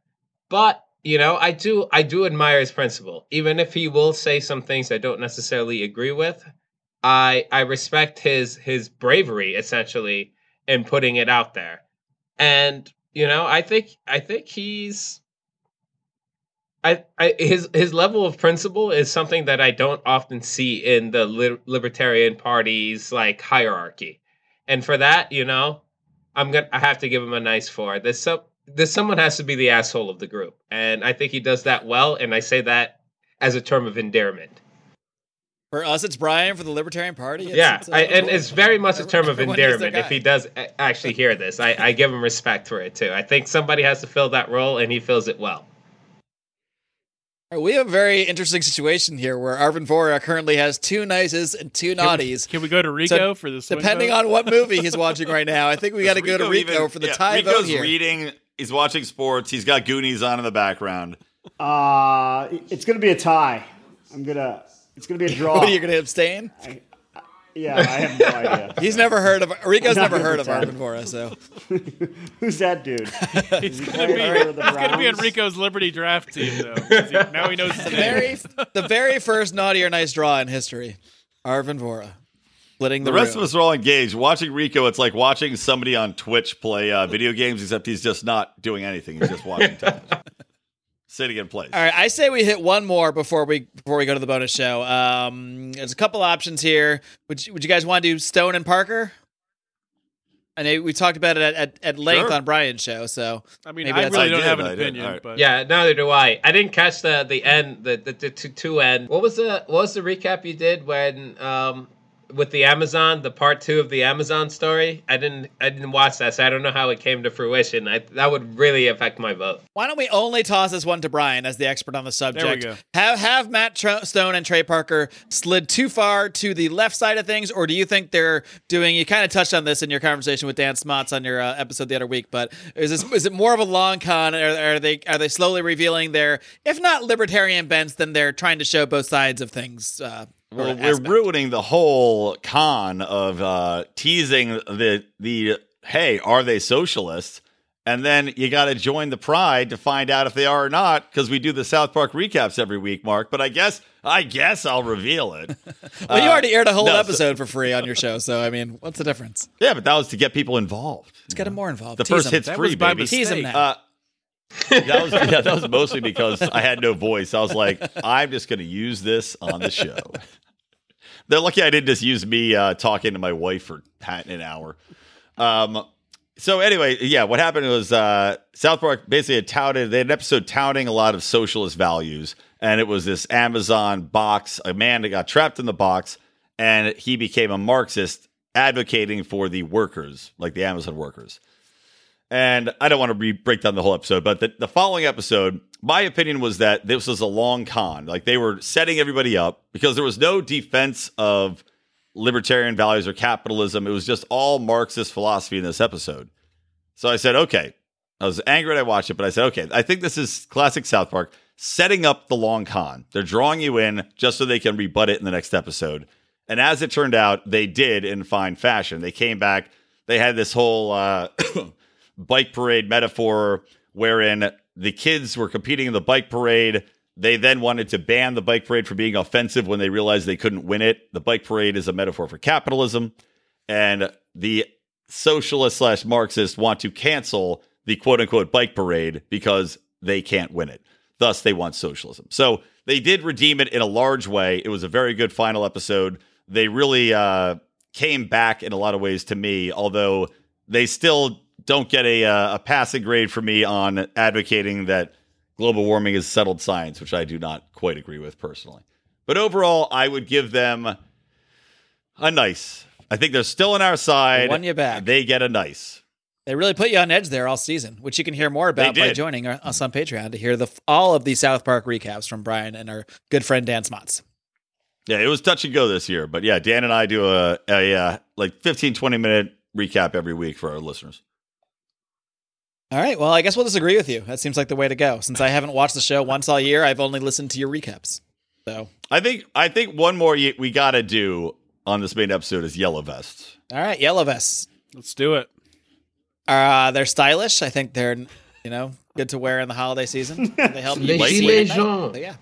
but you know i do i do admire his principle. Even if he will say some things i don't necessarily agree with i i respect his his bravery essentially in putting it out there. And you know i think i think he's I, I his his level of principle is something that I don't often see in the li- libertarian party's like hierarchy, and for that, you know, I'm gonna I have to give him a nice four. There's some this someone has to be the asshole of the group, and I think he does that well. And I say that as a term of endearment. For us, it's Brian for the Libertarian Party. It's, yeah, it's, uh, I, and it's very much a term of everyone needs their endearment if he does actually hear this. I, I give him respect for it too. I think somebody has to fill that role, and he fills it well. We have a very interesting situation here where Arvin Vohra currently has two nices and two Can we- naughties. Can we go to Rico for this? Depending on what movie he's watching right now, I think we got to go to Rico even- for the yeah, tie Rico's vote here. reading. He's watching sports. He's got Goonies on in the background. Uh, it's gonna be a tie. I'm gonna. It's gonna be a draw. What are you going to abstain? yeah, I have no idea. He's never heard of Rico's Not never heard of gonna Arvin Vohra, so Who's that dude? He's gonna be playing he's gonna be in Rico's Liberty draft team though. he- now he knows his the name. very the very first naughty or nice draw in history, Arvin Vohra, splitting the, The rest room. of us are all engaged. Watching Rico, it's like watching somebody on Twitch play uh, video games, except he's just not doing anything. He's just watching television, sitting in place. All right, I say we hit one more before we before we go to the bonus show. Um, there's a couple options here. Would you, would you guys want to do Stone and Parker? I know we talked about it at, at, at length Sure. on Brian's show, so I mean, Maybe I really don't have an I opinion, All right. but Yeah, neither do I. I didn't catch the the end, the the, the two, two end. What was the what was the recap you did when um with the Amazon, the part two of the Amazon story? I didn't I didn't watch that, so I don't know how it came to fruition. I, that would really affect my vote. why don't we only toss this one to Brian as the expert on the subject? There we go. Have have Matt Tro- Stone and Trey Parker slid too far to the left side of things, or do you think they're doing? You kind of touched on this in your conversation with Dan Smots on your uh, episode the other week, but is this is it more of a long con? Or are they are they slowly revealing their, if not libertarian bents, then they're trying to show both sides of things? Uh, or Well, we're aspect? ruining the whole con of uh, teasing the the hey, are they socialists? And then you got to join the pride to find out if they are or not, because we do the South Park recaps every week, Mark. But I guess, I guess I'll reveal it. Well, you Uh, already aired a whole no, so- episode for free on your show, so I mean, what's the difference? yeah, but that was to get people involved. Let's get them more involved. The Tease first him. hit's That free, was by baby. Tease them now. Uh, that was yeah, that was mostly because I had no voice. I was like, I'm just going to use this on the show. They're lucky I didn't just use me uh, talking to my wife for an hour. Um, so anyway, yeah, what happened was uh, South Park basically had touted they had an episode touting a lot of socialist values, and it was this Amazon box. A man that got trapped in the box, and he became a Marxist, advocating for the workers, like the Amazon workers. And I don't want to re- break down the whole episode, but the, the following episode, my opinion was that this was a long con. Like they were setting everybody up because there was no defense of libertarian values or capitalism. It was just all Marxist philosophy in this episode. So I said, okay. I was angry when I watched it, but I said, okay, I think this is classic South Park setting up the long con. They're drawing you in just so they can rebut it in the next episode. And as it turned out, they did in fine fashion. They came back. They had this whole uh, bike parade metaphor wherein the kids were competing in the bike parade. They then wanted to ban the bike parade for being offensive when they realized they couldn't win it. The bike parade is a metaphor for capitalism. And the socialist slash Marxists want to cancel the quote unquote bike parade because they can't win it. Thus, they want socialism. So they did redeem it in a large way. It was a very good final episode. They really uh, came back in a lot of ways to me, although they still don't get a, uh, a passing grade for me on advocating that global warming is settled science, which I do not quite agree with personally. But overall, I would give them a nice. I think they're still on our side. won you back. They get a nice. They really put you on edge there all season, which you can hear more about by joining us on Patreon to hear the all of the South Park recaps from Brian and our good friend Dan Smots. Yeah, it was touch and go this year. But yeah, Dan and I do a, a uh, like 15, 20 minute recap every week for our listeners. All right, well, I guess we'll disagree with you. That seems like the way to go. Since I haven't watched the show once all year, I've only listened to your recaps. So, I think I think one more y- we got to do on this main episode is Yellow Vests. all right, Yellow Vests. Let's do it. Uh, they're stylish. I think they're, you know, good to wear in the holiday season. They help you Les sleep gilets jaunes. Yeah.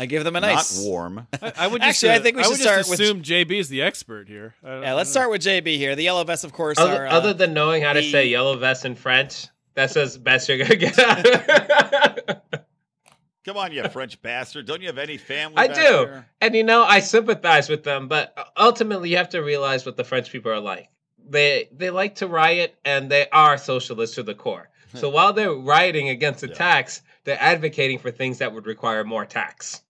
I give them a nice. Not warm. I, I would just, Actually, I think we I should would start just with- assume JB is the expert here. I don't- Yeah, let's I don't start with JB here. The Yellow Vests, of course, Other, are. Uh, other than knowing how to the- say yellow vest in French, that's as best you're gonna get out of it. Come on, you French bastard! Don't you have any family? I back do. there? And you know, I sympathize with them, but ultimately you have to realize what the French people are like. They they like to riot and they are socialists to the core. So while they're rioting against the Yeah. tax, they're advocating for things that would require more tax.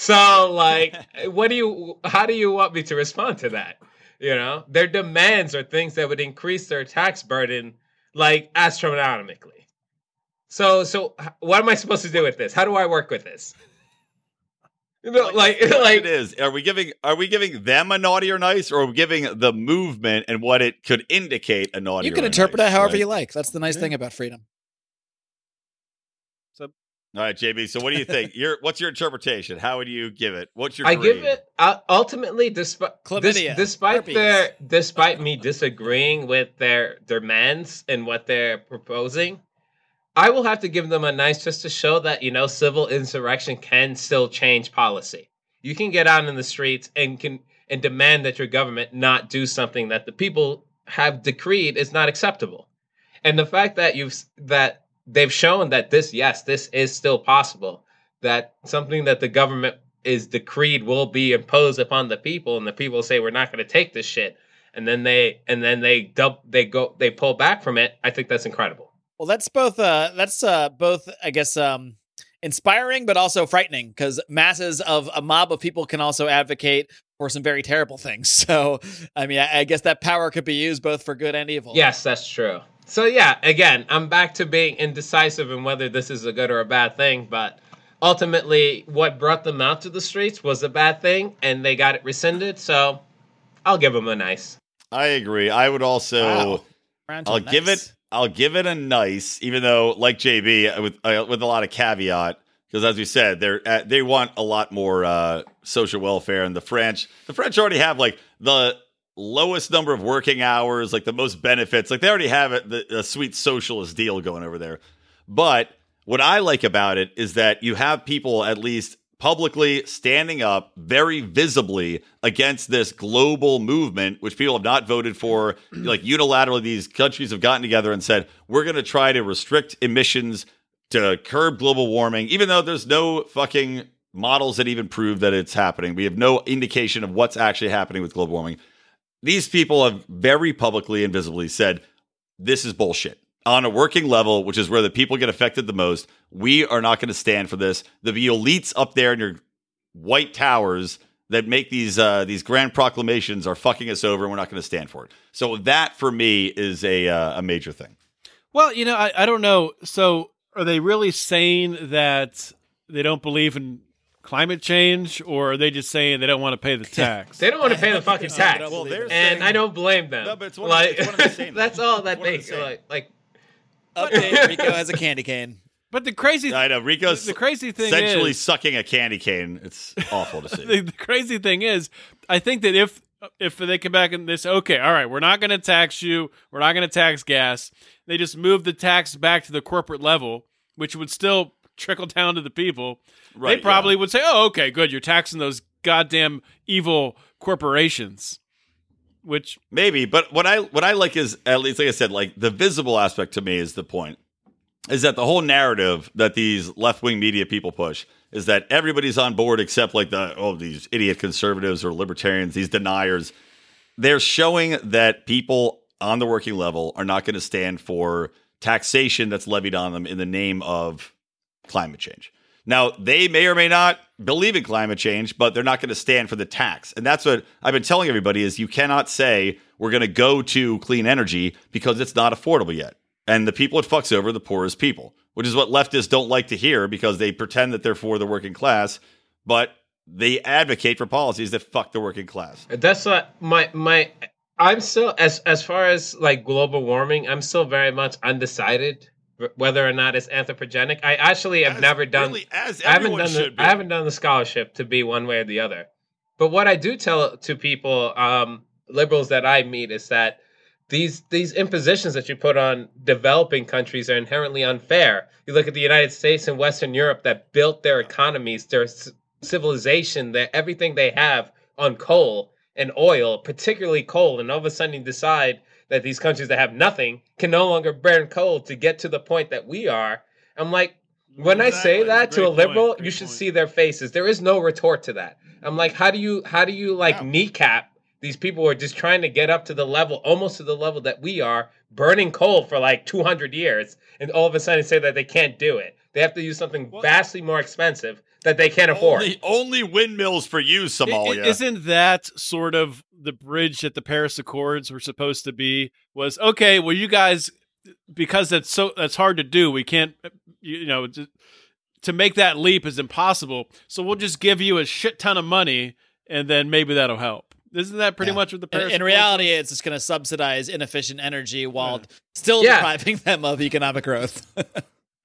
So like what do you how do you want me to respond to that? You know, their demands are things that would increase their tax burden like astronomically. So so what am I supposed to do with this? How do I work with this? You know, like What like it is. Are we giving? Are we giving them a naughty or nice, or are we giving the movement and what it could indicate a naughty? you can or interpret nice, it however right? you like. That's the nice Yeah. thing about freedom. All right, JB. So, what do you think? Your what's your interpretation? How would you give it? What's your? I give it uh, ultimately despite Chlamydia, despite herpes. their despite me disagreeing with their demands and what they're proposing, I will have to give them a nice just to show that you know civil insurrection can still change policy. You can get out in the streets and can and demand that your government not do something that the people have decreed is not acceptable. And the fact that you've that they've shown that this yes this is still possible that something that the government is decreed will be imposed upon the people and the people say we're not going to take this shit and then they and then they dub they go they pull back from it i think that's incredible Well, that's both. Uh, that's uh, both. I guess um, inspiring, but also frightening because masses of a mob of people can also advocate for some very terrible things. So, I mean, I, I guess that power could be used both for good and evil. yes that's true so yeah again i'm back to being indecisive in whether this is a good or a bad thing but ultimately what brought them out to the streets was a bad thing and they got it rescinded so i'll give them a nice I agree. I would also. Wow. I'll a give it. I'll give it a nice, even though, like JB, with uh, with a lot of caveat, because as we said, they're uh, they want a lot more uh, social welfare, and the French, the French already have like the lowest number of working hours, like the most benefits. Like they already have it, the, the sweet socialist deal going over there. But what I like about it is that you have people at least publicly standing up very visibly against this global movement, which people have not voted for. like unilaterally, these countries have gotten together and said, we're going to try to restrict emissions to curb global warming, even though there's no fucking models that even prove that it's happening. We have no indication of what's actually happening with global warming. These people have very publicly and visibly said, this is bullshit. On a working level, which is where the people get affected the most, we are not going to stand for this. The elites up there in your white towers that make these uh, these grand proclamations are fucking us over, and we're not going to stand for it. So that, for me, is a uh, a major thing. Well, you know, I, I don't know. So are they really saying that they don't believe in climate change, or are they just saying they don't want to pay the tax? They don't want to pay the fucking tax, Well, and saying- I don't blame them. No, but it's one of- it's one of the same. that's all that It's one of they the same. like. Like Update: Rico has a candy cane. but the crazy, I know Rico's the crazy thing essentially is, sucking a candy cane. It's awful to see. the, the crazy thing is, I think that if if they come back and they say, okay, all right, we're not going to tax you, we're not going to tax gas, they just move the tax back to the corporate level, which would still trickle down to the people. Right, they probably would say, oh, okay, good, you're taxing those goddamn evil corporations. Which Maybe, but what I what I like is at least like I said, like the visible aspect to me is the point. Is that the whole narrative that these left wing media people push is that everybody's on board except like the oh these idiot conservatives or libertarians, these deniers. They're showing that people on the working level are not going to stand for taxation that's levied on them in the name of climate change. Now, they may or may not believe in climate change, but they're not going to stand for the tax. And that's what I've been telling everybody is you cannot say we're going to go to clean energy because it's not affordable yet. And the people it fucks over the poorest people, which is what leftists don't like to hear because they pretend that they're for the working class, but they advocate for policies that fuck the working class. that's what my my. I'm still as as far as like global warming. I'm still very much undecided whether or not it's anthropogenic. I actually have As- never done. really, as I haven't done the, be. I haven't done the scholarship to be one way or the other. But what I do tell to people, um, liberals that I meet, is that these these impositions that you put on developing countries are inherently unfair. You look at the United States and Western Europe that built their economies, their c- civilization, their everything they have on coal and oil, particularly coal, and all of a sudden you decide that these countries that have nothing can no longer burn coal to get to the point that we are. I'm like, when I say Exactly. that to a Great point, liberal, great you should point. see their faces. There is no retort to that. I'm like, how do you how do you like No. kneecap these people who are just trying to get up to the level, almost to the level that we are, burning coal for like 200 years, and all of a sudden say that they can't do it. They have to use something vastly more expensive that they can't afford. Only, only windmills for you, Somalia. I- Isn't that sort of the bridge that the Paris Accords were supposed to be? Was okay. Well, you guys, because that's so that's hard to do. We can't, uh, you you know, to, to make that leap is impossible. So we'll just give you a shit ton of money, and then maybe that'll help. Isn't that pretty Yeah. much what the In, Paris? in Accords reality, it's just going to subsidize inefficient energy while Yeah. still Yeah. depriving them of economic growth.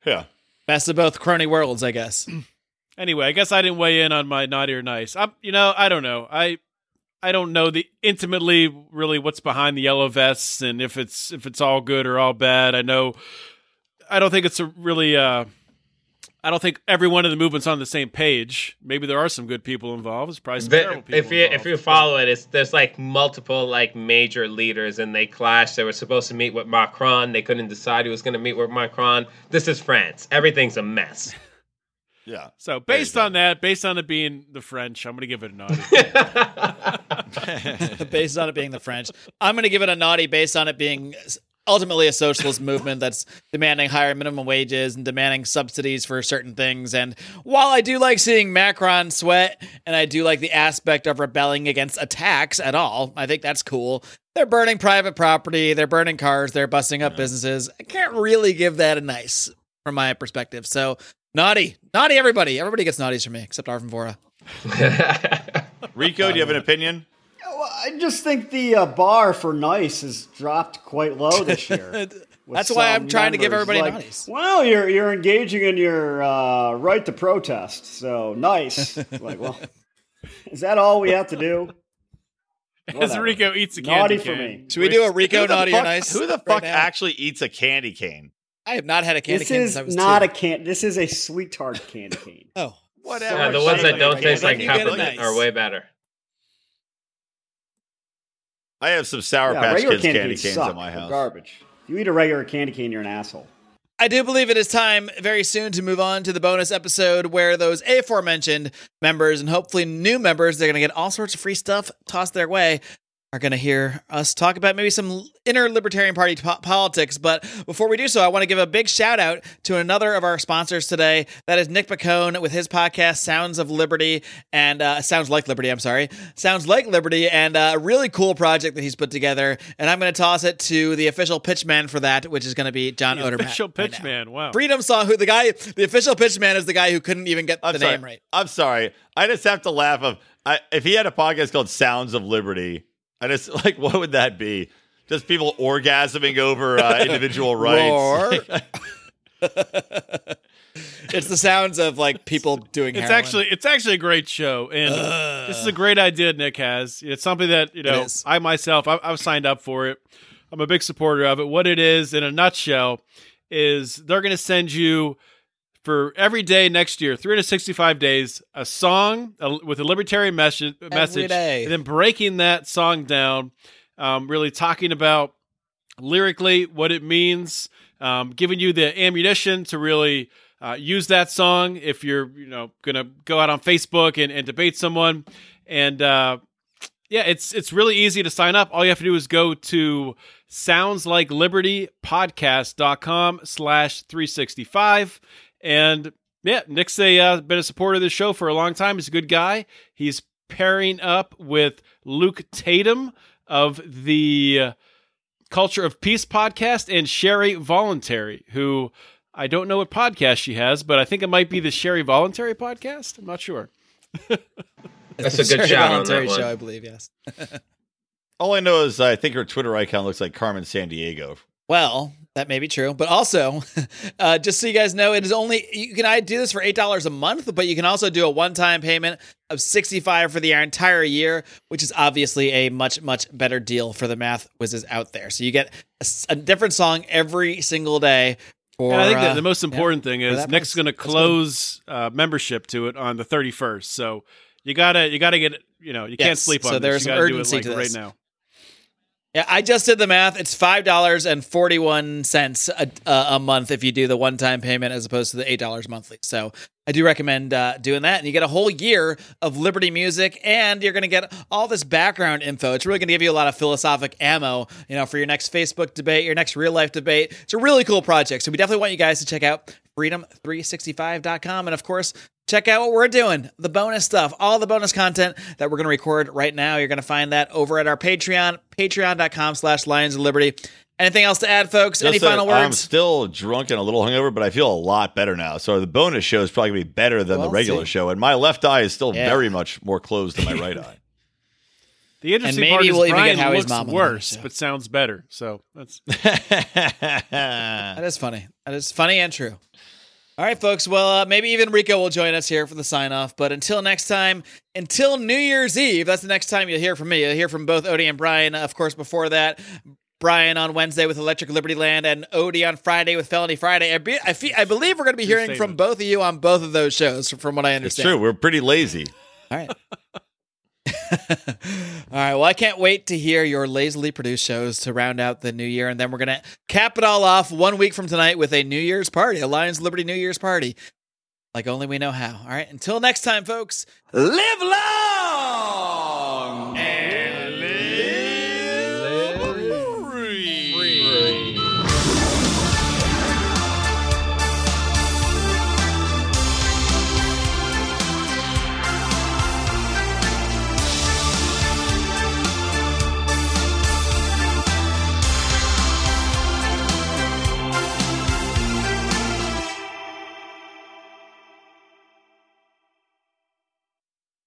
yeah. Best of both crony worlds, I guess. anyway, I guess I didn't weigh in on my naughty or nice. I'm, you know, I don't know. I I don't know the intimately really what's behind the yellow vests and if it's if it's all good or all bad. I know I don't think it's a really uh I don't think every one of the movements on the same page. Maybe there are some good people involved. There's probably some terrible people if you if you follow it, it's there's like multiple like major leaders and they clash. They were supposed to meet with Macron. They couldn't decide who was going to meet with Macron. This is France. Everything's a mess. Yeah. So based on that, based on it being the French, I'm going to give it a naughty. based on it being the French. I'm going to give it a naughty based on it being ultimately a socialist movement that's demanding higher minimum wages and demanding subsidies for certain things. And while I do like seeing Macron sweat and I do like the aspect of rebelling against attacks at all, I think that's cool. They're burning private property, they're burning cars, they're busting up businesses. I can't really give that a nice from my perspective. So naughty, naughty everybody. Everybody gets naughties from me except Arvin Vohra. Rico, do you have an opinion? Well, I just think the uh, bar for nice has dropped quite low this year. That's why I'm some trying to give everybody like, nice. Well, you're you're engaging in your uh, right to protest, so nice. like, well, is that all we have to do? As Rico eats a Naughty candy for me. Should we do a Rico naughty fuck, or nice? Who the fuck now? actually eats a candy cane? I have not had a candy This cane is since I was not two. a can. This is a sweet tart candy cane. Oh, Whatever. Yeah, the ones that don't taste like candy you get a cane. peppermint nice. are way better. I have some Sour yeah, Patch Kids candy, candy canes canes suck. at my They're house. Garbage. If you eat a regular candy cane, you're an asshole. I do believe it is time very soon to move on to the bonus episode where those aforementioned members and hopefully new members, they're going to get all sorts of free stuff tossed their way, are going to hear us talk about maybe some inner Libertarian Party po- politics. But before we do so, I want to give a big shout out to another of our sponsors today. That is Nick Bacone with his podcast, Sounds of Liberty, and uh, Sounds Like Liberty, I'm sorry. Sounds Like Liberty, and uh, a really cool project that he's put together. And I'm going to toss it to the official pitchman for that, which is going to be John The Odermatt. official right pitch man. Wow. Freedom Song, who the guy, the official pitchman is the guy who couldn't even get I'm the sorry. name right. I'm sorry. I just have to laugh. Of I, if he had a podcast called Sounds of Liberty, I just like what would that be? Just people orgasming over uh, individual rights. it's the sounds of like people doing. It. It's heroin. actually it's actually a great show, and this is a great idea Nick has. It's something that you know. I myself I, I've signed up for it. I'm a big supporter of it. What it is in a nutshell is they're going to send you for every day next year, 365 days, a song uh, with a libertarian message, message, and then breaking that song down, um, really talking about lyrically what it means, um, giving you the ammunition to really uh, use that song if you're you know gonna go out on Facebook and, and debate someone, and uh, yeah, it's it's really easy to sign up. All you have to do is go to soundslike.libertypodcast.com slash 365 and yeah, Nick's a, uh, been a supporter of the show for a long time. He's a good guy. He's pairing up with Luke Tatum of the uh, Culture of Peace podcast and Sherry Voluntary, who I don't know what podcast she has, but I think it might be the Sherry Voluntary podcast. I'm not sure. That's a good Sherry shout on Voluntary that one. show, I believe. Yes. All I know is I think her Twitter icon looks like Carmen Sandiego. Well, that may be true, but also, uh, just so you guys know, it is only you can I do this for eight dollars a month, but you can also do a one-time payment of sixty-five for the entire year, which is obviously a much much better deal for the math whizzes out there. So you get a different song every single day. For, And I think uh, the most important thing is Nick's going to close uh, membership to it on the 31st. So you gotta you gotta get. You know you can't sleep on so this. there's you some gotta do it urgency like to right now. Yeah, I just did the math. It's five dollars and forty-one cents a, uh, a month if you do the one-time payment as opposed to the eight dollars monthly. So I do recommend uh, doing that, and you get a whole year of Liberty music, and you're going to get all this background info. It's really going to give you a lot of philosophic ammo, you know, for your next Facebook debate, your next real-life debate. It's a really cool project. So we definitely want you guys to check out freedom365.com, and of course. Check out what we're doing, the bonus stuff, all the bonus content that we're going to record right now. You're going to find that over at our Patreon, patreon.com slash Lions of Liberty. Anything else to add, folks? Any Just that final words I'm still drunk and a little hungover, but I feel a lot better now. So the bonus show is probably going to be better than Well, the regular see. show. And my left eye is still Yeah. very much more closed than my right eye. The interesting maybe part is we'll even Brian get Howie's looks mom worse, but sounds better. So that's That is funny. That is funny and true. All right, folks. Well, uh, maybe even Rico will join us here for the sign off. But until next time, until New Year's Eve, that's the next time you'll hear from me. You'll hear from both Odie and Brian. Of course, before that, Brian on Wednesday with Electric Liberty Land and Odie on Friday with Felony Friday. I, be, I, fe- I believe we're going to be True hearing from both of you on both of those shows, from what I understand. it's true. We're pretty lazy. All right. All right. Well, I can't wait to hear your lazily produced shows to round out the new year. And then we're going to cap it all off one week from tonight with a New Year's party, a Lions Liberty New Year's party, like only we know how. All right. Until next time, folks. Live long